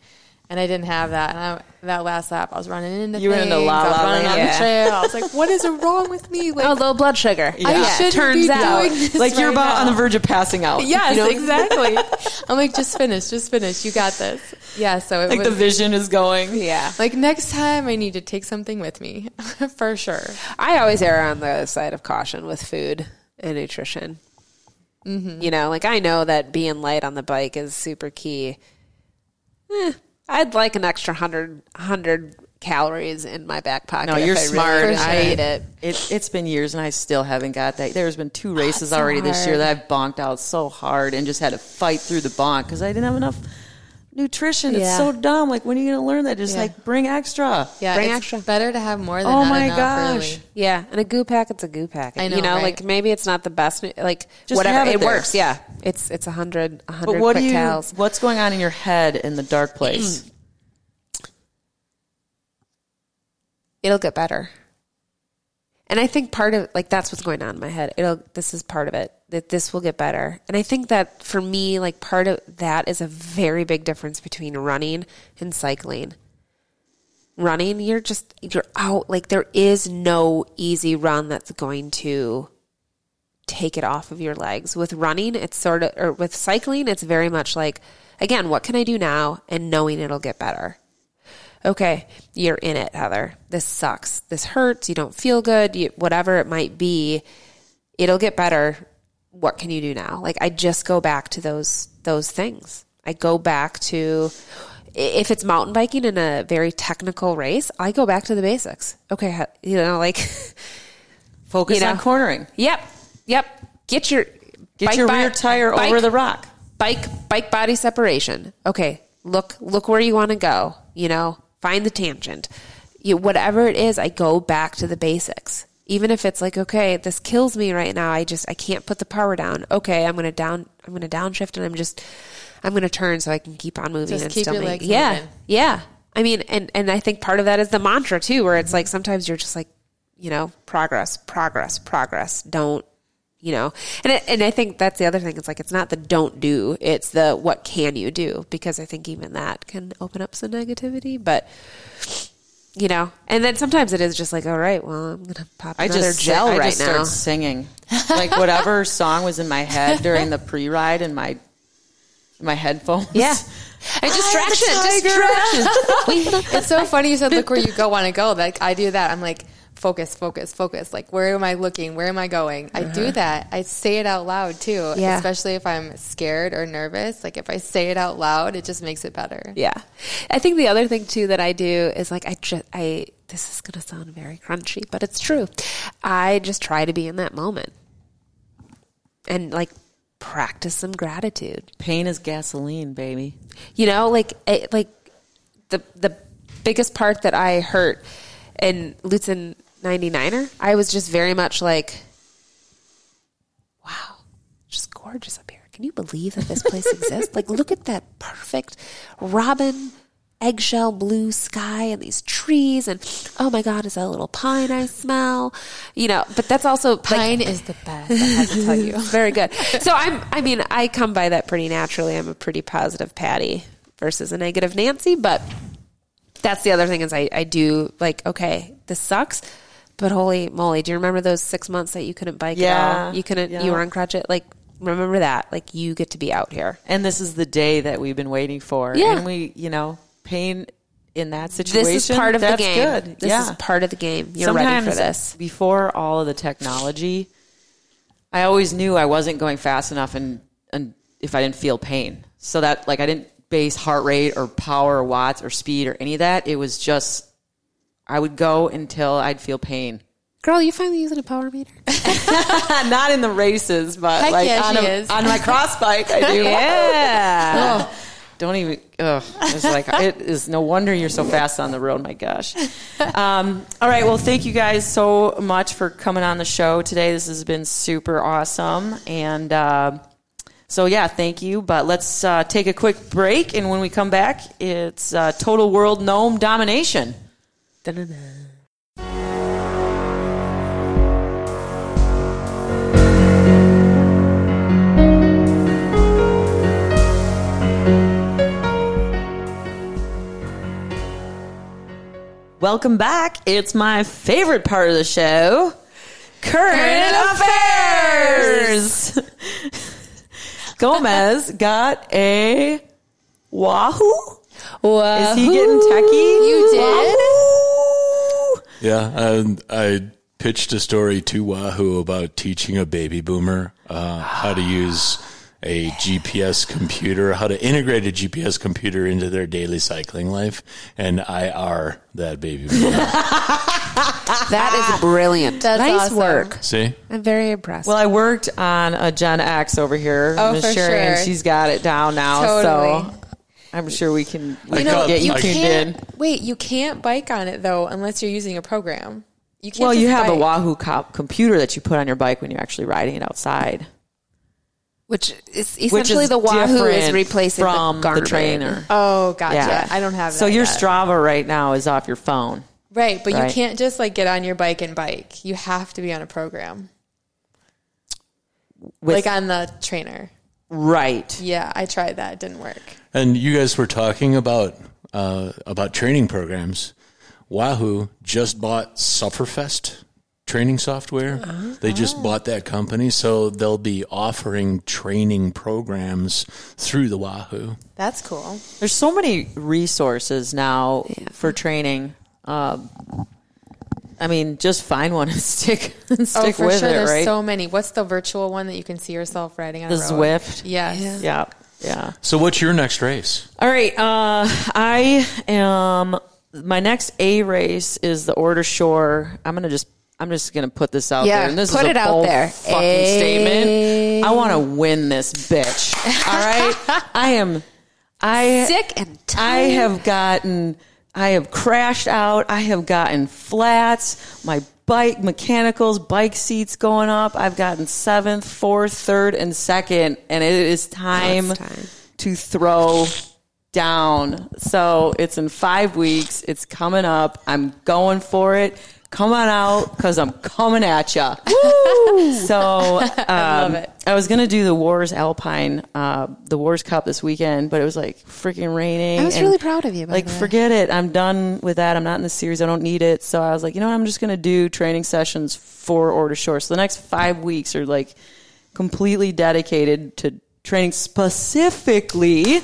[SPEAKER 4] And I didn't have that. And I, that last lap, I was running into
[SPEAKER 2] You were
[SPEAKER 4] things.
[SPEAKER 2] into La
[SPEAKER 4] I was
[SPEAKER 2] La
[SPEAKER 4] running on
[SPEAKER 2] Land.
[SPEAKER 4] the trail. I was like, "What is wrong with me?" Like,
[SPEAKER 5] Oh, low blood sugar.
[SPEAKER 4] I shouldn't
[SPEAKER 5] turns
[SPEAKER 4] be
[SPEAKER 5] out.
[SPEAKER 4] doing this
[SPEAKER 2] Like you're
[SPEAKER 4] right
[SPEAKER 2] about on the verge of passing out.
[SPEAKER 4] Yes,
[SPEAKER 2] You know?
[SPEAKER 4] exactly. I'm like, just finish, just finish. You got this. Yeah. So it
[SPEAKER 2] Like
[SPEAKER 4] was
[SPEAKER 2] the vision is going.
[SPEAKER 5] Yeah.
[SPEAKER 4] like next time I need to take something with me for sure.
[SPEAKER 5] I always err on the side of caution with food and nutrition.
[SPEAKER 4] Mm-hmm.
[SPEAKER 5] You know, like I know that being light on the bike is super key. Eh, I'd like an extra 100, 100 calories in my back pocket.
[SPEAKER 2] No, you're
[SPEAKER 5] I
[SPEAKER 2] smart.
[SPEAKER 5] really
[SPEAKER 2] I
[SPEAKER 5] need it.
[SPEAKER 2] It, it's been years and I still haven't got that. There's been two races
[SPEAKER 5] so
[SPEAKER 2] already this year that I've bonked out so hard and just had to fight through the bonk because I didn't have enough nutrition. It's so dumb. Like when are you going to learn that? Just
[SPEAKER 4] Yeah.
[SPEAKER 2] like bring extra.
[SPEAKER 4] Yeah,
[SPEAKER 5] Bring
[SPEAKER 4] it's
[SPEAKER 5] extra.
[SPEAKER 4] better to have more than
[SPEAKER 2] Oh
[SPEAKER 4] not
[SPEAKER 2] my
[SPEAKER 4] enough,
[SPEAKER 2] gosh.
[SPEAKER 4] really.
[SPEAKER 5] Yeah, and a goo pack, it's a goo pack.
[SPEAKER 4] I know,
[SPEAKER 5] you know,
[SPEAKER 4] right?
[SPEAKER 5] like maybe it's not the best, like
[SPEAKER 2] Just
[SPEAKER 5] whatever
[SPEAKER 2] have it
[SPEAKER 5] it, works. Yeah, it's it's a hundred, a
[SPEAKER 2] But
[SPEAKER 5] hundred
[SPEAKER 2] what do
[SPEAKER 5] quick
[SPEAKER 2] you?
[SPEAKER 5] cals.
[SPEAKER 2] What's going on in your head in the dark place?
[SPEAKER 5] it'll get better. And I think part of like that's what's going on in my head. It'll this is part of it. That this will get better. And I think that for me, like part of that is a very big difference between running and cycling. Running, you're just you're out like there is no easy run that's going to take it off of your legs. With running, it's sort of or with cycling, it's very much like again, what can I do now and knowing it'll get better okay, you're in it, Heather. This sucks. This hurts. You don't feel good. You, whatever it might be, it'll get better. What can you do now? Like I just go back to those those things. I go back to if it's mountain biking in a very technical race, I go back to the basics. Okay, you know, like
[SPEAKER 2] Focus
[SPEAKER 5] You know.
[SPEAKER 2] on cornering.
[SPEAKER 5] yep, yep. Get your
[SPEAKER 2] Get
[SPEAKER 5] bike
[SPEAKER 2] your
[SPEAKER 5] bi-
[SPEAKER 2] rear tire
[SPEAKER 5] bike-
[SPEAKER 2] over the rock.
[SPEAKER 5] bike bike body separation. Okay, look look where you want to go. You know, find the tangent. You, whatever it is, I go back to the basics. Even if it's like, okay, this kills me right now. I just I can't put the power down. Okay, I'm gonna down I'm gonna downshift and I'm just I'm gonna turn so I can keep on moving
[SPEAKER 4] Just
[SPEAKER 5] and
[SPEAKER 4] keep
[SPEAKER 5] still
[SPEAKER 4] your
[SPEAKER 5] make-
[SPEAKER 4] legs
[SPEAKER 5] yeah
[SPEAKER 4] moving.
[SPEAKER 5] yeah. I mean, and and I think part of that is the mantra too, where it's like mm-hmm. sometimes you're just like, you know, progress, progress, progress. Don't you know and it, and I think that's the other thing it's like it's not the don't do it's the what can you do because I think even that can open up some negativity but you know and then sometimes it is just like all right well I'm gonna pop
[SPEAKER 2] I
[SPEAKER 5] another
[SPEAKER 2] just
[SPEAKER 5] gel
[SPEAKER 2] I
[SPEAKER 5] right
[SPEAKER 2] just
[SPEAKER 5] now
[SPEAKER 2] start singing like whatever song was in my head during the pre-ride in my my headphones.
[SPEAKER 5] Yeah. A distraction, distraction.
[SPEAKER 4] It's so funny you said look where you go want to go. Like I do that. I'm like focus, focus, focus. Like where am I looking? Where am I going? I do uh-huh. that. I say it out loud too.
[SPEAKER 5] Yeah.
[SPEAKER 4] Especially if I'm scared or nervous. Like if I say it out loud, it just makes it better.
[SPEAKER 5] Yeah. I think the other thing too that I do is like I just I this is going to sound very crunchy, but it's true. I just try to be in that moment. And like practice some gratitude.
[SPEAKER 2] Pain is gasoline, baby.
[SPEAKER 5] You know, like it, like the the biggest part that I hurt in Lutsen 99er, I was just very much like wow, just gorgeous up here. Can you believe that this place exists? Like look at that perfect robin eggshell blue sky and these trees and oh my god, is that a little pine I smell? You know, but that's also like,
[SPEAKER 4] Pine is the best. I have to tell you.
[SPEAKER 5] very good. So I'm I mean, I come by that pretty naturally. I'm a pretty positive Patty versus a negative Nancy, but that's the other thing is I, I do like, okay, this sucks. But holy moly, do you remember those six months that you couldn't bike at
[SPEAKER 2] Yeah.
[SPEAKER 5] all? You couldn't
[SPEAKER 2] Yeah.
[SPEAKER 5] you were on crutches like remember that. Like you get to be out here.
[SPEAKER 2] And this is the day that we've been waiting for.
[SPEAKER 5] Yeah.
[SPEAKER 2] And we, you know, pain in that situation.
[SPEAKER 5] This is part of the game.
[SPEAKER 2] Good.
[SPEAKER 5] This
[SPEAKER 2] yeah.
[SPEAKER 5] is part of the game. You're
[SPEAKER 2] Sometimes
[SPEAKER 5] ready for this.
[SPEAKER 2] Before all of the technology, I always knew I wasn't going fast enough and, and if I didn't feel pain. So that like I didn't base heart rate or power or watts or speed or any of that. It was just I would go until I'd feel pain.
[SPEAKER 5] Girl, you finally using a power meter?
[SPEAKER 2] Not in the races, but
[SPEAKER 4] Heck
[SPEAKER 2] like
[SPEAKER 4] yeah,
[SPEAKER 2] on, a- on my cross bike, I do.
[SPEAKER 5] Yeah.
[SPEAKER 2] Don't even. Ugh. It's like it is no wonder you're so fast on the road. My gosh. Um, all right. Well, thank you guys so much for coming on the show today. This has been super awesome, and uh, so yeah, thank you. But let's uh, take a quick break, and when we come back, it's uh, total world gnome domination. Welcome back. It's my favorite part of the show. Current affairs. Gomez got a Wahoo. Is he getting techie?
[SPEAKER 4] You did?
[SPEAKER 2] Wahoo!
[SPEAKER 1] Yeah, and I pitched a story to Wahoo about teaching a baby boomer uh, how to use a GPS computer, how to integrate a GPS computer into their daily cycling life, and I are that baby boomer.
[SPEAKER 5] That is brilliant.
[SPEAKER 4] That's
[SPEAKER 5] nice
[SPEAKER 4] awesome.
[SPEAKER 5] work.
[SPEAKER 1] See,
[SPEAKER 5] I'm very impressed.
[SPEAKER 2] Well, I worked on a Gen X over here,
[SPEAKER 4] Oh,
[SPEAKER 2] Miss
[SPEAKER 4] for
[SPEAKER 2] Sherry, and she's got it down now.
[SPEAKER 4] Totally.
[SPEAKER 2] So I'm sure we can we can
[SPEAKER 1] got-
[SPEAKER 2] get you
[SPEAKER 1] I
[SPEAKER 2] tuned
[SPEAKER 4] can't,
[SPEAKER 2] in.
[SPEAKER 4] Wait, you can't bike on it though unless you're using a program. You can't.
[SPEAKER 2] Well, you have a. Wahoo co- computer that you put on your bike when you're actually riding it outside,
[SPEAKER 5] which is
[SPEAKER 2] which
[SPEAKER 5] essentially
[SPEAKER 2] is
[SPEAKER 5] the Wahoo is replacing
[SPEAKER 2] from
[SPEAKER 5] the, Garmin.
[SPEAKER 2] trainer.
[SPEAKER 4] Oh, gotcha.
[SPEAKER 2] Yeah,
[SPEAKER 4] I don't have.
[SPEAKER 2] So your
[SPEAKER 4] yet.
[SPEAKER 2] Strava right now is off your phone.
[SPEAKER 4] Right, but
[SPEAKER 2] Right.
[SPEAKER 4] you can't just like get on your bike and bike. You have to be on a program,
[SPEAKER 2] With,
[SPEAKER 4] like on the trainer.
[SPEAKER 2] Right.
[SPEAKER 4] Yeah, I tried that. It didn't work.
[SPEAKER 1] and you guys were talking about uh, about training programs. Wahoo just bought Sufferfest training software. They just bought that company, so they'll be offering training programs through the Wahoo.
[SPEAKER 4] That's cool.
[SPEAKER 2] There's so many resources now for training. Um, I mean, just find one and stick and
[SPEAKER 4] Oh,
[SPEAKER 2] stick
[SPEAKER 4] for
[SPEAKER 2] with
[SPEAKER 4] sure.
[SPEAKER 2] it,
[SPEAKER 4] There's
[SPEAKER 2] right?
[SPEAKER 4] so many. What's the virtual one that you can see yourself riding on
[SPEAKER 2] the
[SPEAKER 4] a road?
[SPEAKER 2] Zwift.
[SPEAKER 4] Yes.
[SPEAKER 2] Yeah. Yeah.
[SPEAKER 1] So, what's your next race?
[SPEAKER 2] All right. Uh, I am. My next A race is the Ore to Shore. I'm gonna just. I'm just gonna put this out
[SPEAKER 5] Yeah,
[SPEAKER 2] there, and this
[SPEAKER 5] put
[SPEAKER 2] is a
[SPEAKER 5] it out
[SPEAKER 2] bold
[SPEAKER 5] there.
[SPEAKER 2] Fucking
[SPEAKER 5] A-
[SPEAKER 2] statement. I want to win this bitch. All right. I am. I
[SPEAKER 5] Sick and
[SPEAKER 2] I have gotten. I have crashed out. I have gotten flats. My bike mechanicals, bike seats going up. I've gotten seventh, fourth, third, and second, and it is time,
[SPEAKER 5] time.
[SPEAKER 2] to throw down. So it's in five weeks. It's coming up. I'm going for it. Come on out because I'm coming at ya. So um, I. I was gonna do the WORS Alpine, uh, the WORS Cup this weekend, but it was like freaking raining.
[SPEAKER 5] I was really proud of you,
[SPEAKER 2] Like, forget it. I'm done with that. I'm not in the series. I don't need it. So I was like, you know what? I'm just gonna do training sessions for Ore to Shore. So the next five weeks are like completely dedicated to training specifically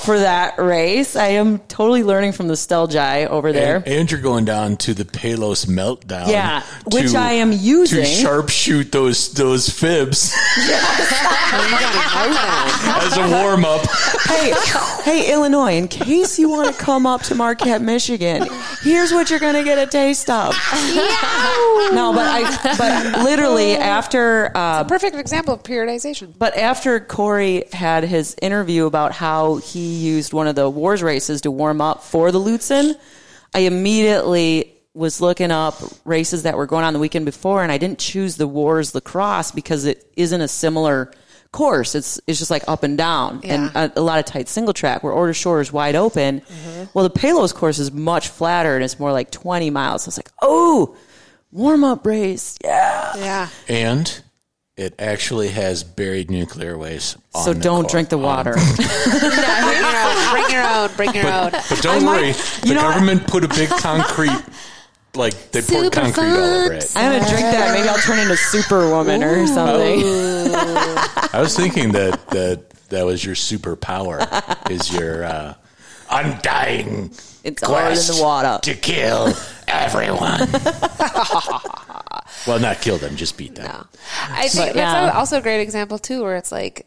[SPEAKER 2] for that race. I am totally learning from the Stelljes over there.
[SPEAKER 1] And, and you're going down to the Palos meltdown.
[SPEAKER 2] Yeah, which I am using.
[SPEAKER 1] to sharpshoot those those fibs as a warm up.
[SPEAKER 2] hey, hey, Illinois, in case you want to come up to Marquette, Michigan, here's what you're going to get a taste of. no, but I, but literally after, uh,
[SPEAKER 5] Perfect example of periodization.
[SPEAKER 2] but after Corey had his interview about how he used one of the WORS races to warm up for the Lutsen, I immediately was looking up races that were going on the weekend before, and I didn't choose the WORS lacrosse because it isn't a similar course. It's it's just like up and down and a, a lot of tight single track. Where Ore to Shore is wide open. Mm-hmm. Well, the Palos course is much flatter and it's more like twenty miles. So it's like, oh, warm up race, yeah.
[SPEAKER 5] Yeah.
[SPEAKER 1] And it actually has buried nuclear waste. On
[SPEAKER 2] So don't
[SPEAKER 1] core-
[SPEAKER 2] drink the
[SPEAKER 1] on-
[SPEAKER 2] water.
[SPEAKER 5] bring your own. Bring your own. Bring your own.
[SPEAKER 1] But don't
[SPEAKER 2] might-
[SPEAKER 1] worry,
[SPEAKER 2] you
[SPEAKER 1] the
[SPEAKER 2] know what?
[SPEAKER 1] government put a big concrete, like they poured
[SPEAKER 5] Super
[SPEAKER 1] concrete all over it.
[SPEAKER 2] I'm gonna drink that. Maybe I'll turn into Superwoman or something.
[SPEAKER 1] I was thinking that that that was your superpower is your uh, undying
[SPEAKER 2] It's all in
[SPEAKER 1] quest
[SPEAKER 2] the water.
[SPEAKER 1] to kill everyone. well, not kill them, just beat them.
[SPEAKER 5] No. I think
[SPEAKER 2] But,
[SPEAKER 5] that's
[SPEAKER 2] yeah.
[SPEAKER 5] also a great example too, where it's like,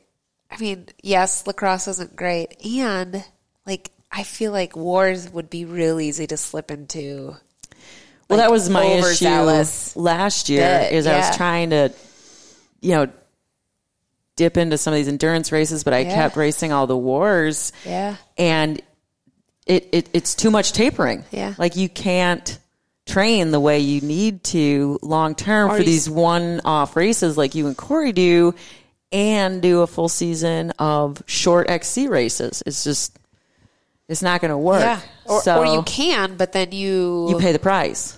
[SPEAKER 5] I mean, yes, La Crosse isn't great, and like I feel like WORS would be real easy to slip into.
[SPEAKER 2] Well, that was my issue last year.
[SPEAKER 5] bit,
[SPEAKER 2] is I was trying to, you know, dip into some of these endurance races, but I
[SPEAKER 5] Yeah.
[SPEAKER 2] kept racing all the WORS,
[SPEAKER 5] Yeah.
[SPEAKER 2] and it, it it's too much tapering.
[SPEAKER 5] Yeah.
[SPEAKER 2] like you can't train the way you need to long term for these one off races like you and Corey do, and do a full season of short XC races. It's just it's not going to work.
[SPEAKER 5] Yeah. Or,
[SPEAKER 2] so
[SPEAKER 5] or you can, but then you,
[SPEAKER 2] you pay the price.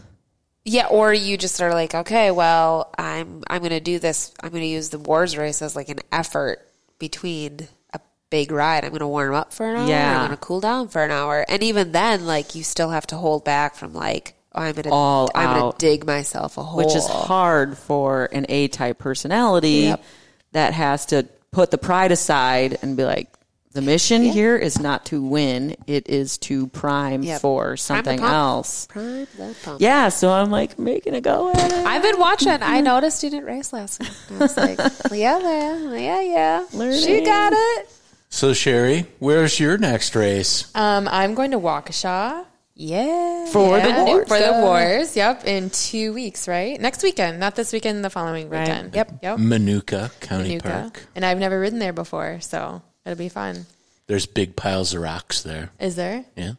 [SPEAKER 5] yeah, or you just are like, okay, well, I'm I'm going to do this. I'm going to use the WORS race as like an effort between a big ride. I'm going to warm up for an hour.
[SPEAKER 2] Yeah.
[SPEAKER 5] I'm going to cool down for an hour, and even then, like you still have to hold back from like, I'm going to
[SPEAKER 2] All
[SPEAKER 5] I'm gonna dig myself a hole,
[SPEAKER 2] which is hard for an A type personality
[SPEAKER 5] Yep.
[SPEAKER 2] that has to put the pride aside and be like, the mission here is not to win; it is to prime
[SPEAKER 5] Yep.
[SPEAKER 2] for something
[SPEAKER 5] pump.
[SPEAKER 2] else.
[SPEAKER 5] Prime the pump.
[SPEAKER 2] Yeah, so I'm like making a go at it.
[SPEAKER 5] I've been watching. I noticed you didn't race last week. I was like, well, yeah, yeah, yeah, yeah. She got it.
[SPEAKER 1] So Sherry, where's your next race?
[SPEAKER 4] Um, I'm going to Waukesha.
[SPEAKER 5] Yeah.
[SPEAKER 2] For the WORS.
[SPEAKER 4] For the WORS. Yep. In two weeks, right? Next weekend. Not this weekend, the following
[SPEAKER 2] Right.
[SPEAKER 4] weekend.
[SPEAKER 5] Yep.
[SPEAKER 4] Yep.
[SPEAKER 1] Minooka County
[SPEAKER 4] Minooka.
[SPEAKER 1] Park.
[SPEAKER 4] And I've never ridden there before, so it'll be fun.
[SPEAKER 1] There's big piles of rocks there.
[SPEAKER 4] Is there?
[SPEAKER 1] Yeah.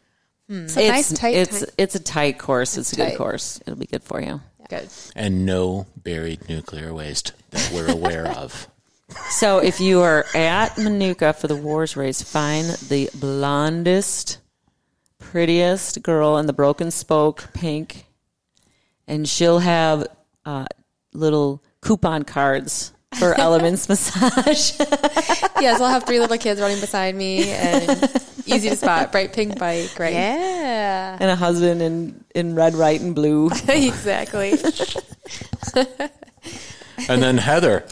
[SPEAKER 5] It's a
[SPEAKER 2] It's
[SPEAKER 5] nice tight.
[SPEAKER 2] it's
[SPEAKER 5] tight-
[SPEAKER 2] it's a tight course. It's, a good course. It'll be good for you.
[SPEAKER 4] Good.
[SPEAKER 1] And no buried nuclear waste that we're aware of.
[SPEAKER 2] So if you are at Minooka for the WORS race, find the blondest, prettiest girl in the broken spoke pink, and she'll have uh, little coupon cards for Elements Massage.
[SPEAKER 4] yes, I'll have three little kids running beside me and easy to spot. Bright pink bike, right?
[SPEAKER 5] yeah.
[SPEAKER 2] and a husband in, in red, white, and blue.
[SPEAKER 4] exactly.
[SPEAKER 1] And then Heather,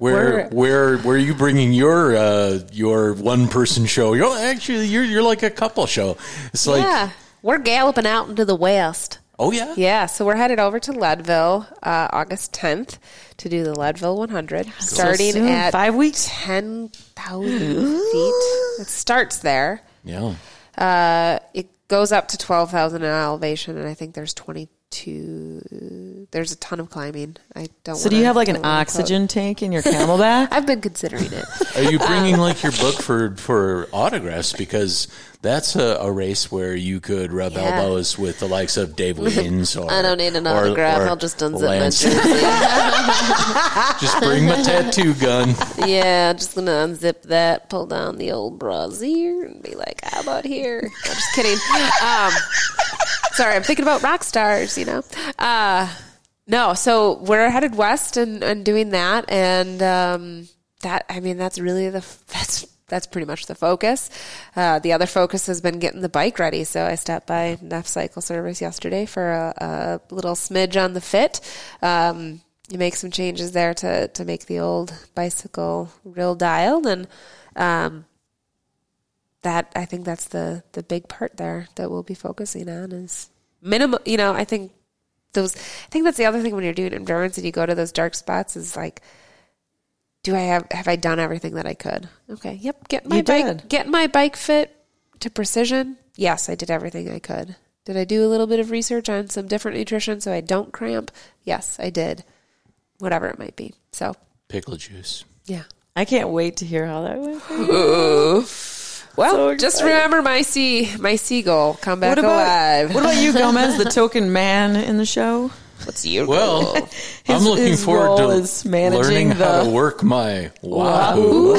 [SPEAKER 1] where where where are you bringing your uh, your one person show? You're actually you're you're like a couple show. It's like
[SPEAKER 5] yeah. We're galloping out into the west.
[SPEAKER 1] oh yeah,
[SPEAKER 5] Yeah, so we're headed over to Leadville uh, August 10th to do the Leadville 100, starting
[SPEAKER 2] soon,
[SPEAKER 5] at
[SPEAKER 2] five weeks?
[SPEAKER 5] 10,000 feet. It starts there.
[SPEAKER 1] yeah.
[SPEAKER 5] Uh, it goes up to 12,000 in elevation, and I think there's 22. There's a ton of climbing. I don't.
[SPEAKER 2] So do you have like an oxygen tank in your camelback?
[SPEAKER 5] I've been considering it.
[SPEAKER 1] Are you bringing um, like your book for for autographs because that's a, a race where you could rub
[SPEAKER 5] Yeah.
[SPEAKER 1] elbows with the likes of Dave Wiggins or
[SPEAKER 5] I don't need an autograph.
[SPEAKER 1] or
[SPEAKER 5] I'll just unzip my jersey.
[SPEAKER 1] Just bring my tattoo gun.
[SPEAKER 5] yeah, just gonna unzip that, pull down the old brassiere, and be like, "How about here?" I'm just kidding. Um, sorry, I'm thinking about rock stars. You know, uh, no. So we're headed west and, and doing that, and um, that I mean, that's really the that's that's pretty much the focus. Uh, the other focus has been getting the bike ready. So I stopped by Neff Cycle Service yesterday for a, a little smidge on the fit. Um, you make some changes there to to make the old bicycle real dialed and um, that I think that's the the big part there that we'll be focusing on is minimal. You know, I think those. I think that's the other thing when you're doing endurance and you go to those dark spots is like, do I have have I done everything that I could? Okay, yep. Get my
[SPEAKER 2] You
[SPEAKER 5] bike.
[SPEAKER 2] did.
[SPEAKER 5] Get my bike fit to precision. Yes, I did everything I could. Did I do a little bit of research on some different nutrition so I don't cramp? Yes, I did. Whatever it might be. So
[SPEAKER 1] Pickle juice.
[SPEAKER 5] yeah.
[SPEAKER 2] I can't wait to hear how that went.
[SPEAKER 5] Well,
[SPEAKER 2] So
[SPEAKER 5] just remember my sea, my seagull, come back
[SPEAKER 2] What about,
[SPEAKER 5] alive.
[SPEAKER 2] what about you, Gomez, the token man in the show?
[SPEAKER 5] What's your
[SPEAKER 1] Well,
[SPEAKER 2] His-
[SPEAKER 1] I'm looking
[SPEAKER 2] his
[SPEAKER 1] forward to
[SPEAKER 2] is managing
[SPEAKER 1] learning how to work my Wahoo.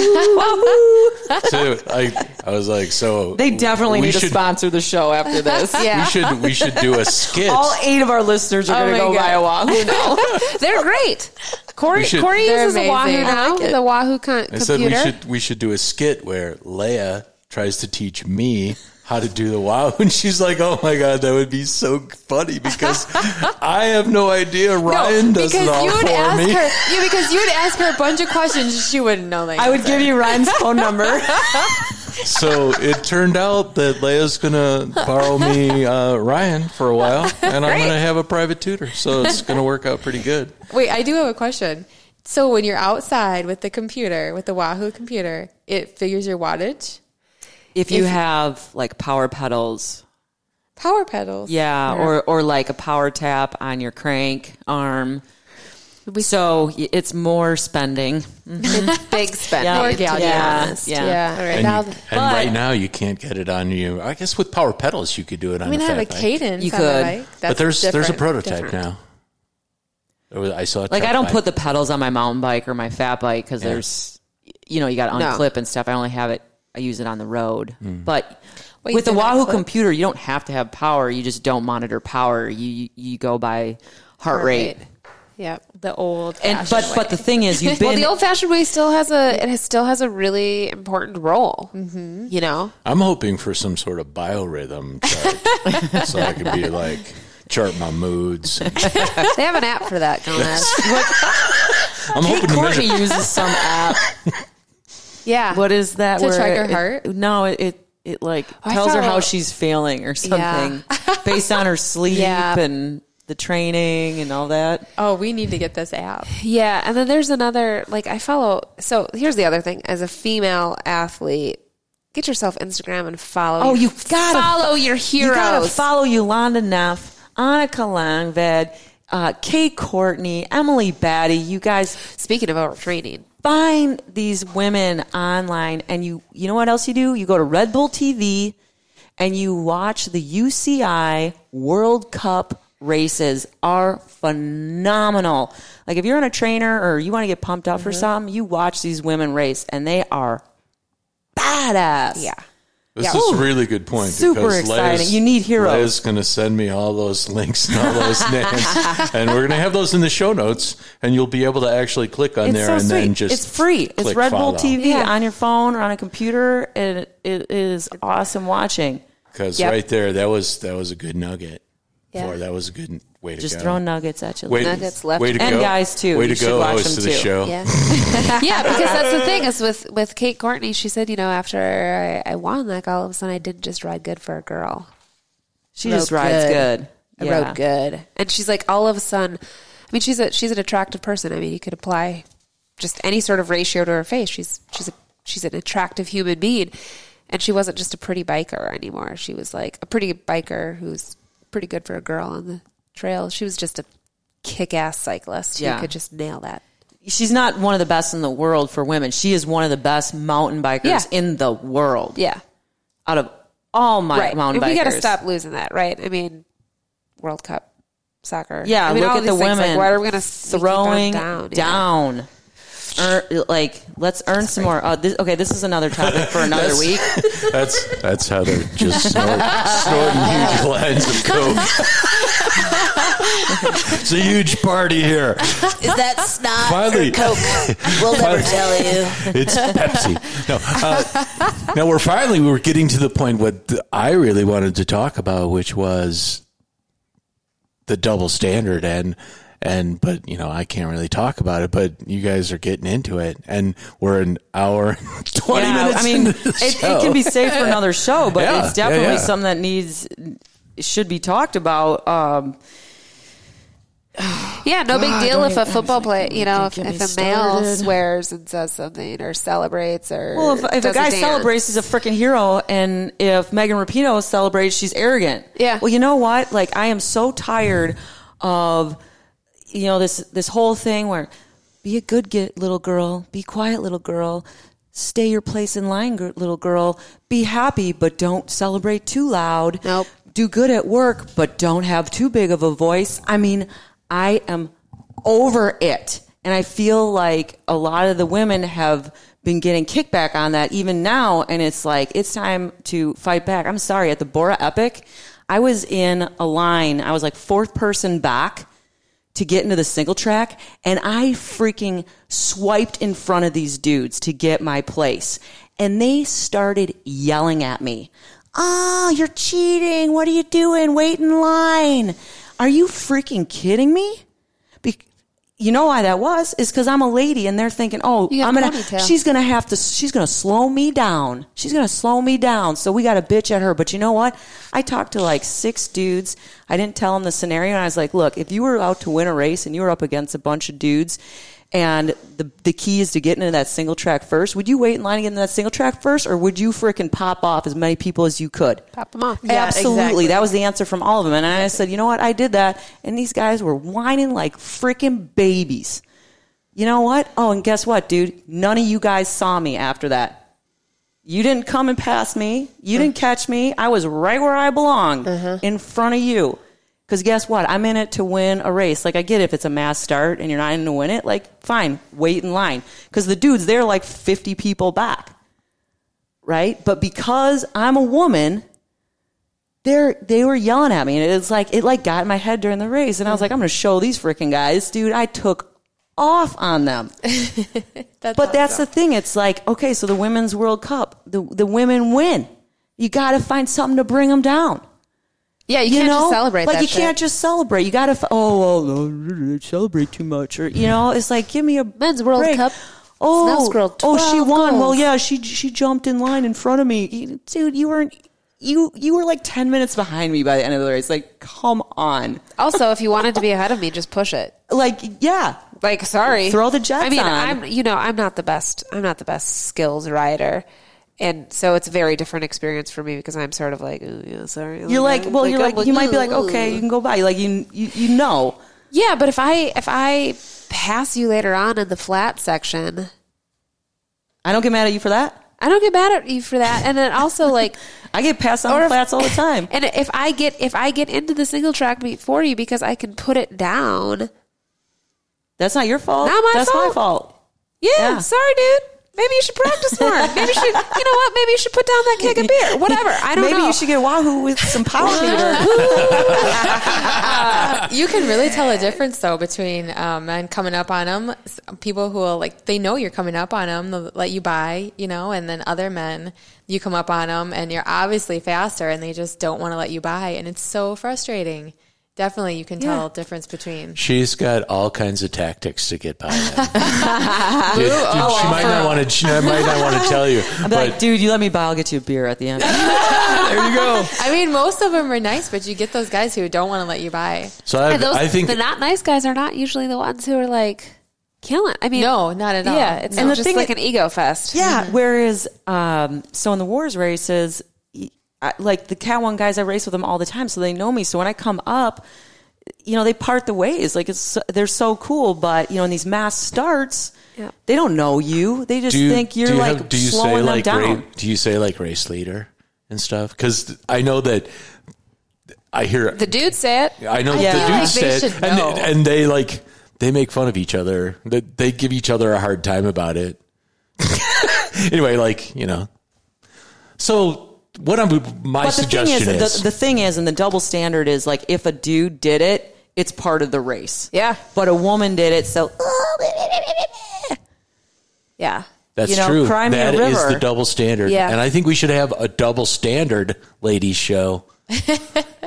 [SPEAKER 1] so I, I was like, so
[SPEAKER 2] They definitely
[SPEAKER 1] we
[SPEAKER 2] need to sponsor the show after this.
[SPEAKER 1] yeah, We should we should do a skit.
[SPEAKER 2] All eight of our listeners are
[SPEAKER 5] Oh
[SPEAKER 2] going to go
[SPEAKER 5] God.
[SPEAKER 2] buy a Wahoo now.
[SPEAKER 5] They're great. Corey,
[SPEAKER 1] should-
[SPEAKER 5] Corey
[SPEAKER 4] They're
[SPEAKER 5] uses a Wahoo now,
[SPEAKER 4] like
[SPEAKER 5] the Wahoo con-
[SPEAKER 1] I said we should we should do a skit where Leia tries to teach me how to do the wow, and she's like, "Oh my god, that would be so funny because I have no idea. Ryan does
[SPEAKER 4] because
[SPEAKER 1] it all
[SPEAKER 4] you would
[SPEAKER 1] for
[SPEAKER 4] ask
[SPEAKER 1] me."
[SPEAKER 4] her, yeah, because you would ask her a bunch of questions, she wouldn't know. Like
[SPEAKER 2] I would give you Ryan's phone number.
[SPEAKER 1] So it turned out that Leia's gonna borrow me uh, Ryan for a while, and I'm gonna have a private tutor. So it's gonna work out pretty good.
[SPEAKER 4] Wait, I do have a question. So when you're outside with the computer, with the Wahoo computer, it figures your wattage,
[SPEAKER 2] If you
[SPEAKER 4] If-
[SPEAKER 2] have like power pedals,
[SPEAKER 4] power pedals.
[SPEAKER 2] yeah, or or like a power tap on your crank arm. So it's more spending.
[SPEAKER 5] It's mm-hmm. big spending.
[SPEAKER 2] Yeah.
[SPEAKER 4] More
[SPEAKER 5] to be
[SPEAKER 2] Yeah. Yeah.
[SPEAKER 4] yeah.
[SPEAKER 5] All right.
[SPEAKER 1] And,
[SPEAKER 4] Now,
[SPEAKER 1] you- and right now you can't get it on you. I guess with power pedals you could do it on
[SPEAKER 4] I mean,
[SPEAKER 1] a
[SPEAKER 4] I have a
[SPEAKER 1] fat bike.
[SPEAKER 4] cadence.
[SPEAKER 2] You could.
[SPEAKER 4] bike.
[SPEAKER 1] but there's there's a prototype
[SPEAKER 4] Different.
[SPEAKER 1] now. I saw
[SPEAKER 2] Like I don't
[SPEAKER 1] bike.
[SPEAKER 2] put the pedals on my mountain bike or my fat bike because
[SPEAKER 1] Yeah.
[SPEAKER 2] there's, you know, you got to
[SPEAKER 5] No.
[SPEAKER 2] unclip and stuff. I only have it. I use it on the road.
[SPEAKER 1] Hmm.
[SPEAKER 2] But
[SPEAKER 4] Wait,
[SPEAKER 2] with the Wahoo
[SPEAKER 4] clipped?
[SPEAKER 2] computer, you don't have to have power. You just don't monitor power. You you, you go by heart,
[SPEAKER 5] Heart
[SPEAKER 2] rate.
[SPEAKER 5] rate. Yep.
[SPEAKER 4] The old.
[SPEAKER 2] And but but the thing is, you've
[SPEAKER 5] Well, the old-fashioned way still has a it has, still has a really important role. Mm-hmm. You know,
[SPEAKER 1] I'm hoping for some sort of biorhythm chart, so I could be like chart my moods.
[SPEAKER 5] they have an app for that. Gomez.
[SPEAKER 1] I'm hoping to
[SPEAKER 2] Courtney
[SPEAKER 1] measure.
[SPEAKER 2] uses some app.
[SPEAKER 5] Yeah.
[SPEAKER 2] What is that?
[SPEAKER 4] To track her
[SPEAKER 2] it-
[SPEAKER 4] heart?
[SPEAKER 2] no, it, it it like
[SPEAKER 5] I
[SPEAKER 2] tells her how she's feeling or something based on her sleep
[SPEAKER 5] Yeah.
[SPEAKER 2] and the training and all that.
[SPEAKER 4] oh, we need to get this app.
[SPEAKER 5] Yeah, and then there's another like I follow. So here's the other thing: as a female athlete, get yourself Instagram and follow.
[SPEAKER 2] Oh, you gotta
[SPEAKER 5] follow your heroes.
[SPEAKER 2] You gotta follow Jolanda Neff, Annika Langvad, uh, Kate Courtney, Emily Batty. You guys
[SPEAKER 5] Speaking of overtraining,
[SPEAKER 2] find these women online, and you you know what else you do? You go to Red Bull TV and you watch the UCI World Cup races are phenomenal. Like if you're on a trainer or you want to get pumped up
[SPEAKER 5] Mm-hmm.
[SPEAKER 2] for something, you watch these women race and they are badass.
[SPEAKER 5] yeah.
[SPEAKER 1] This
[SPEAKER 2] Yeah.
[SPEAKER 1] is a
[SPEAKER 2] Ooh,
[SPEAKER 1] really good point.
[SPEAKER 2] super
[SPEAKER 1] because
[SPEAKER 2] exciting.
[SPEAKER 1] Leia's-
[SPEAKER 2] You need heroes.
[SPEAKER 1] Leia's going to send me all those links and all those names, and we're going to have those in the show notes, and you'll be able to actually click on
[SPEAKER 2] It's
[SPEAKER 1] there
[SPEAKER 2] so
[SPEAKER 1] and
[SPEAKER 2] sweet.
[SPEAKER 1] then just
[SPEAKER 2] it's free. It's Red Bull
[SPEAKER 1] follow.
[SPEAKER 2] TV
[SPEAKER 5] Yeah.
[SPEAKER 2] on your phone or on a computer, and it, it is awesome watching.
[SPEAKER 1] because
[SPEAKER 5] Yep.
[SPEAKER 1] right there that was that was a good nugget.
[SPEAKER 5] Yeah.
[SPEAKER 1] For that was a good way to
[SPEAKER 2] Just
[SPEAKER 1] go.
[SPEAKER 2] throwing nuggets at you.
[SPEAKER 1] Way,
[SPEAKER 5] Nuggets left
[SPEAKER 1] way to
[SPEAKER 2] and
[SPEAKER 1] go.
[SPEAKER 2] guys, too.
[SPEAKER 1] Way
[SPEAKER 2] You
[SPEAKER 1] to
[SPEAKER 2] should
[SPEAKER 1] go,
[SPEAKER 2] watch
[SPEAKER 1] host
[SPEAKER 2] them,
[SPEAKER 1] of the
[SPEAKER 2] too.
[SPEAKER 1] show.
[SPEAKER 5] Yeah, yeah, because that's the thing is with with Kate Courtney. She said, you know, after I, I won, like all of a sudden, I didn't just ride good for a girl.
[SPEAKER 2] she
[SPEAKER 5] rode
[SPEAKER 2] just rides good.
[SPEAKER 5] I
[SPEAKER 2] Yeah.
[SPEAKER 5] rode good, and she's like, all of a sudden, I mean, she's a she's an attractive person. I mean, you could apply just any sort of ratio to her face. She's she's a she's an attractive human being, and she wasn't just a pretty biker anymore. She was like a pretty biker who's pretty good for a girl on the trail. She was just a kick ass cyclist
[SPEAKER 2] Yeah.
[SPEAKER 5] who could just nail that.
[SPEAKER 2] She's not one of the best in the world for women. She is one of the best mountain bikers
[SPEAKER 5] Yeah.
[SPEAKER 2] in the world.
[SPEAKER 5] Yeah,
[SPEAKER 2] Out of all my
[SPEAKER 5] right.
[SPEAKER 2] mountain
[SPEAKER 5] And
[SPEAKER 2] bikers.
[SPEAKER 5] we got to stop losing that, right? I mean, World Cup soccer.
[SPEAKER 2] Yeah,
[SPEAKER 5] I mean,
[SPEAKER 2] look at the women.
[SPEAKER 5] Like, why are we going to
[SPEAKER 2] throwing
[SPEAKER 5] down?
[SPEAKER 2] down?
[SPEAKER 5] Yeah.
[SPEAKER 2] Earn, like, let's earn some more. Uh, this, okay, this is another topic for another week.
[SPEAKER 1] That's that's how they're just snort, snorting huge lines of coke. it's a huge party here.
[SPEAKER 7] Is that snot
[SPEAKER 1] Finally.
[SPEAKER 7] or Coke? We'll never tell you.
[SPEAKER 1] It's Pepsi. No, uh, now we're finally we're getting to the point what I really wanted to talk about, which was the double standard and And but you know I can't really talk about it. But you guys are getting into it, and we're an hour twenty
[SPEAKER 2] Yeah,
[SPEAKER 1] minutes.
[SPEAKER 2] I mean,
[SPEAKER 1] into the
[SPEAKER 2] it, it can be saved for another show, but
[SPEAKER 1] Yeah,
[SPEAKER 2] it's definitely
[SPEAKER 1] yeah, yeah.
[SPEAKER 2] something that needs should be talked about. Um,
[SPEAKER 8] Yeah, no big deal if a football player, you know, if, if
[SPEAKER 2] me
[SPEAKER 8] a male
[SPEAKER 2] started.
[SPEAKER 8] swears and says something or celebrates or
[SPEAKER 2] well, if, if a guy
[SPEAKER 8] dance.
[SPEAKER 2] celebrates, he's a freaking hero, and if Megan Rapinoe celebrates, she's arrogant.
[SPEAKER 8] Yeah.
[SPEAKER 2] Well, you know what? Like, I am so tired of you know this this whole thing where be a good get, little girl, be quiet, little girl. Stay your place in line, little girl. Be happy, but don't celebrate too loud.
[SPEAKER 8] Nope.
[SPEAKER 2] do good at work, but don't have too big of a voice. I mean, I am over it. And I feel like a lot of the women have been getting kickback on that even now. And it's like, it's time to fight back. I'm sorry, at the Borah Epic, I was in a line, I was like fourth person back to get into the single track and I freaking swiped in front of these dudes to get my place. And they started yelling at me. Oh, you're cheating. What are you doing? Wait in line. Are you freaking kidding me? You know why that was? Is because I'm a lady and they're thinking, oh, I'm gonna,
[SPEAKER 8] ponytail.
[SPEAKER 2] she's gonna have to, she's gonna slow me down. She's gonna slow me down. So we got a bitch at her. But you know what? I talked to like six dudes. I didn't tell them the scenario. And I was like, look, if you were out to win a race and you were up against a bunch of dudes and the, the key is to get into that single track first, would you wait in line to get into that single track first or would you frickin' pop off as many people as you could?
[SPEAKER 8] Pop them off.
[SPEAKER 4] Yeah,
[SPEAKER 2] Absolutely.
[SPEAKER 4] exactly.
[SPEAKER 2] That was the answer from all of them. And I said, you know what? I did that. And these guys were whining like freaking babies. You know what? Oh, and guess what, dude? None of you guys saw me after that. You didn't come and pass me. You didn't mm. catch me. I was right where I belong uh-huh. in front of you. Because guess what? I'm in it to win a race. Like, I get it. if it's a mass start and you're not in to win it. Like, fine, wait in line. Because the dudes, they're like 50 people back. Right? But because I'm a woman, they're they were yelling at me and it's like it like got in my head during the race and I was like I'm going to show these freaking guys dude I took off on them
[SPEAKER 4] That's
[SPEAKER 2] but that's
[SPEAKER 4] awesome.
[SPEAKER 2] the thing it's like okay so the women's world cup the the women win you got to find something to bring them down
[SPEAKER 8] Yeah, you,
[SPEAKER 2] you
[SPEAKER 8] can't
[SPEAKER 2] know?
[SPEAKER 8] just celebrate
[SPEAKER 2] like
[SPEAKER 8] that
[SPEAKER 2] you
[SPEAKER 8] shit.
[SPEAKER 2] can't just celebrate. You got to oh well no, celebrate too much. Or you know it's like give me a
[SPEAKER 8] Men's World
[SPEAKER 2] break.
[SPEAKER 8] Cup,
[SPEAKER 2] oh
[SPEAKER 8] Squirrel,
[SPEAKER 2] oh she
[SPEAKER 8] 12
[SPEAKER 2] won. Well yeah she she jumped in line in front of me. Dude you weren't you you were like 10 minutes behind me by the end of the race. Like come on.
[SPEAKER 8] Also, if you wanted to be ahead of me, just push it.
[SPEAKER 2] like yeah.
[SPEAKER 8] Like, sorry,
[SPEAKER 2] Throw the jets
[SPEAKER 8] I mean,
[SPEAKER 2] on.
[SPEAKER 8] I'm you know I'm not the best. I'm not the best skills rider, and so it's a very different experience for me because I'm sort of like, oh, yeah, sorry.
[SPEAKER 2] you're like well you're
[SPEAKER 8] I'm
[SPEAKER 2] like you might be like okay you can go by like you you, you know
[SPEAKER 8] yeah, but if I if I pass you later on in the flat section,
[SPEAKER 2] I don't get mad at you for that
[SPEAKER 8] I don't get mad at you for that. And then also like.
[SPEAKER 2] I get passed on
[SPEAKER 8] if-
[SPEAKER 2] flats all the time
[SPEAKER 8] And if I get if I get into the single track meet for you because I can put it down,
[SPEAKER 2] that's not your fault
[SPEAKER 8] Not my
[SPEAKER 2] that's my
[SPEAKER 8] fault.
[SPEAKER 2] fault
[SPEAKER 8] yeah,
[SPEAKER 2] Yeah.
[SPEAKER 8] sorry, dude. Maybe you should practice more. Maybe you should, you know what? Maybe you should put down that keg of beer. Whatever. I don't
[SPEAKER 2] maybe
[SPEAKER 8] know.
[SPEAKER 2] Maybe you should get wahoo with some power meter
[SPEAKER 4] you can really tell a difference though between um, men coming up on them, people who will like they know you're coming up on them, they'll let you by, you know, and then other men you come up on them and you're obviously faster and they just don't want to let you by, and it's so frustrating. Definitely, you can tell a difference between.
[SPEAKER 1] She's got all kinds of tactics to get by them. Dude, dude, she might not want to. She might not want to tell you.
[SPEAKER 2] I'd be like dude you let me buy I'll get you a beer at the end
[SPEAKER 1] there you go.
[SPEAKER 4] I mean, most of them are nice, but you get those guys who don't want to let you buy.
[SPEAKER 1] So I,
[SPEAKER 8] And those,
[SPEAKER 1] I think
[SPEAKER 8] the not nice guys are not usually the ones who are like killing. I mean,
[SPEAKER 4] No, not at all.
[SPEAKER 8] Yeah, it's
[SPEAKER 2] And the
[SPEAKER 8] just
[SPEAKER 2] thing
[SPEAKER 8] like
[SPEAKER 2] is-
[SPEAKER 8] an ego fest.
[SPEAKER 2] Yeah. Whereas, um, so in the WORS races, y- I, like the Cat One guys, I race with them all the time, so they know me. So when I come up, you know, they part the ways. Like it's they're so cool, but you know, in these mass starts,
[SPEAKER 8] Yeah.
[SPEAKER 2] they don't know you. They just
[SPEAKER 1] you,
[SPEAKER 2] think you're
[SPEAKER 1] do you
[SPEAKER 2] like
[SPEAKER 1] have- do you
[SPEAKER 2] slowing
[SPEAKER 1] say
[SPEAKER 2] them
[SPEAKER 1] like
[SPEAKER 2] down.
[SPEAKER 1] ra- do you say like race leader and stuff? Because I know that I hear
[SPEAKER 8] The dudes say it.
[SPEAKER 1] I know
[SPEAKER 2] Yeah.
[SPEAKER 1] the
[SPEAKER 2] I
[SPEAKER 4] feel
[SPEAKER 1] dudes
[SPEAKER 4] like they
[SPEAKER 1] say it, and,
[SPEAKER 4] know.
[SPEAKER 1] and they like they make fun of each other. They, they give each other a hard time about it. anyway, like you know. So what I'm my
[SPEAKER 2] But the thing
[SPEAKER 1] suggestion
[SPEAKER 2] is,
[SPEAKER 1] is,
[SPEAKER 2] the, the thing is, and the double standard is like if a dude did it, it's part of the race.
[SPEAKER 8] Yeah.
[SPEAKER 2] But a woman did it, so
[SPEAKER 8] Yeah.
[SPEAKER 1] that's
[SPEAKER 2] you know,
[SPEAKER 1] true.
[SPEAKER 2] cry me a
[SPEAKER 1] That is the double standard.
[SPEAKER 8] Yeah.
[SPEAKER 1] And I think we should have a double standard ladies show.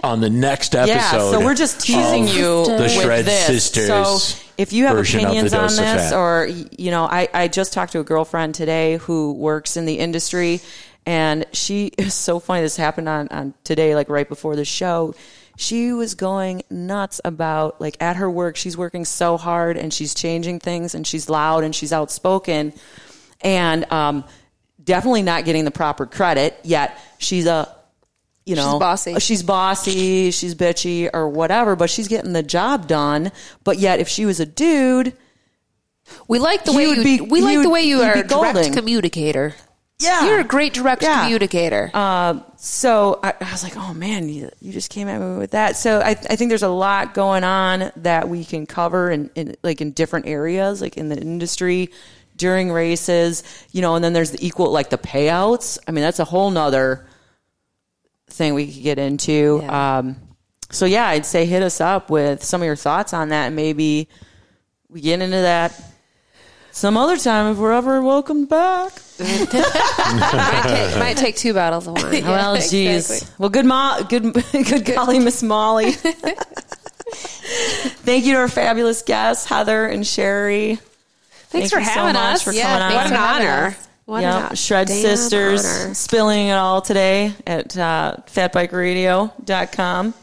[SPEAKER 1] on the next episode.
[SPEAKER 2] Yeah, so we're just teasing you
[SPEAKER 1] the
[SPEAKER 2] with
[SPEAKER 1] Shred
[SPEAKER 2] this.
[SPEAKER 1] Sisters.
[SPEAKER 2] So if you have opinions on this, or you know, I, I just talked to a girlfriend today who works in the industry, and she is so funny. This happened on on today, like right before the show. She was going nuts about like at her work. She's working so hard and she's changing things and she's loud and she's outspoken, and um, definitely not getting the proper credit. Yet she's a you know, she's
[SPEAKER 8] bossy.
[SPEAKER 2] She's bossy, she's bitchy, or whatever, but she's getting the job done. But yet, if she was a dude,
[SPEAKER 8] We like the way
[SPEAKER 2] would
[SPEAKER 8] you.
[SPEAKER 2] be-
[SPEAKER 8] we like the way you are a direct communicator.
[SPEAKER 2] Yeah,
[SPEAKER 8] You're a great direct
[SPEAKER 2] Yeah.
[SPEAKER 8] communicator.
[SPEAKER 2] So I, I was like, oh man, you, you just came at me with that. So I, I think there's a lot going on that we can cover in, in like in different areas, like in the industry during races, you know, and then there's the equal, like the payouts. I mean, that's a whole nother thing we could get into.
[SPEAKER 8] Yeah.
[SPEAKER 2] Um, so yeah, I'd say hit us up with some of your thoughts on that, and maybe we get into that some other time if we're ever welcome back.
[SPEAKER 8] might, take, might take two bottles of wine.
[SPEAKER 2] well, jeez.
[SPEAKER 8] exactly.
[SPEAKER 2] Well, good, Mo- good, good golly, Miss Molly. Thank you to our fabulous guests, Heather and Sherry.
[SPEAKER 8] Thanks
[SPEAKER 2] Thank
[SPEAKER 8] for
[SPEAKER 2] you so
[SPEAKER 8] having
[SPEAKER 2] much
[SPEAKER 8] us.
[SPEAKER 2] for
[SPEAKER 8] yeah,
[SPEAKER 2] coming on.
[SPEAKER 8] what an honor.
[SPEAKER 4] us.
[SPEAKER 8] What
[SPEAKER 2] Yep,
[SPEAKER 8] an
[SPEAKER 2] Shred
[SPEAKER 8] damn
[SPEAKER 2] Sisters
[SPEAKER 8] honor.
[SPEAKER 2] spilling it all today at uh, fatbikeradio.com.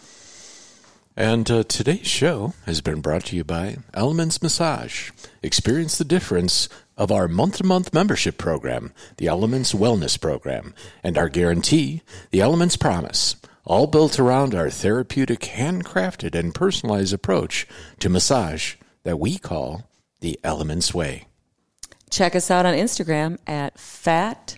[SPEAKER 1] And uh, today's show has been brought to you by Elements Massage. Experience the difference of our month to month membership program, the Elements Wellness Program, and our guarantee, the Elements Promise, all built around our therapeutic, handcrafted, and personalized approach to massage that we call the Elements Way.
[SPEAKER 2] Check us out on Instagram at fat-bike.com.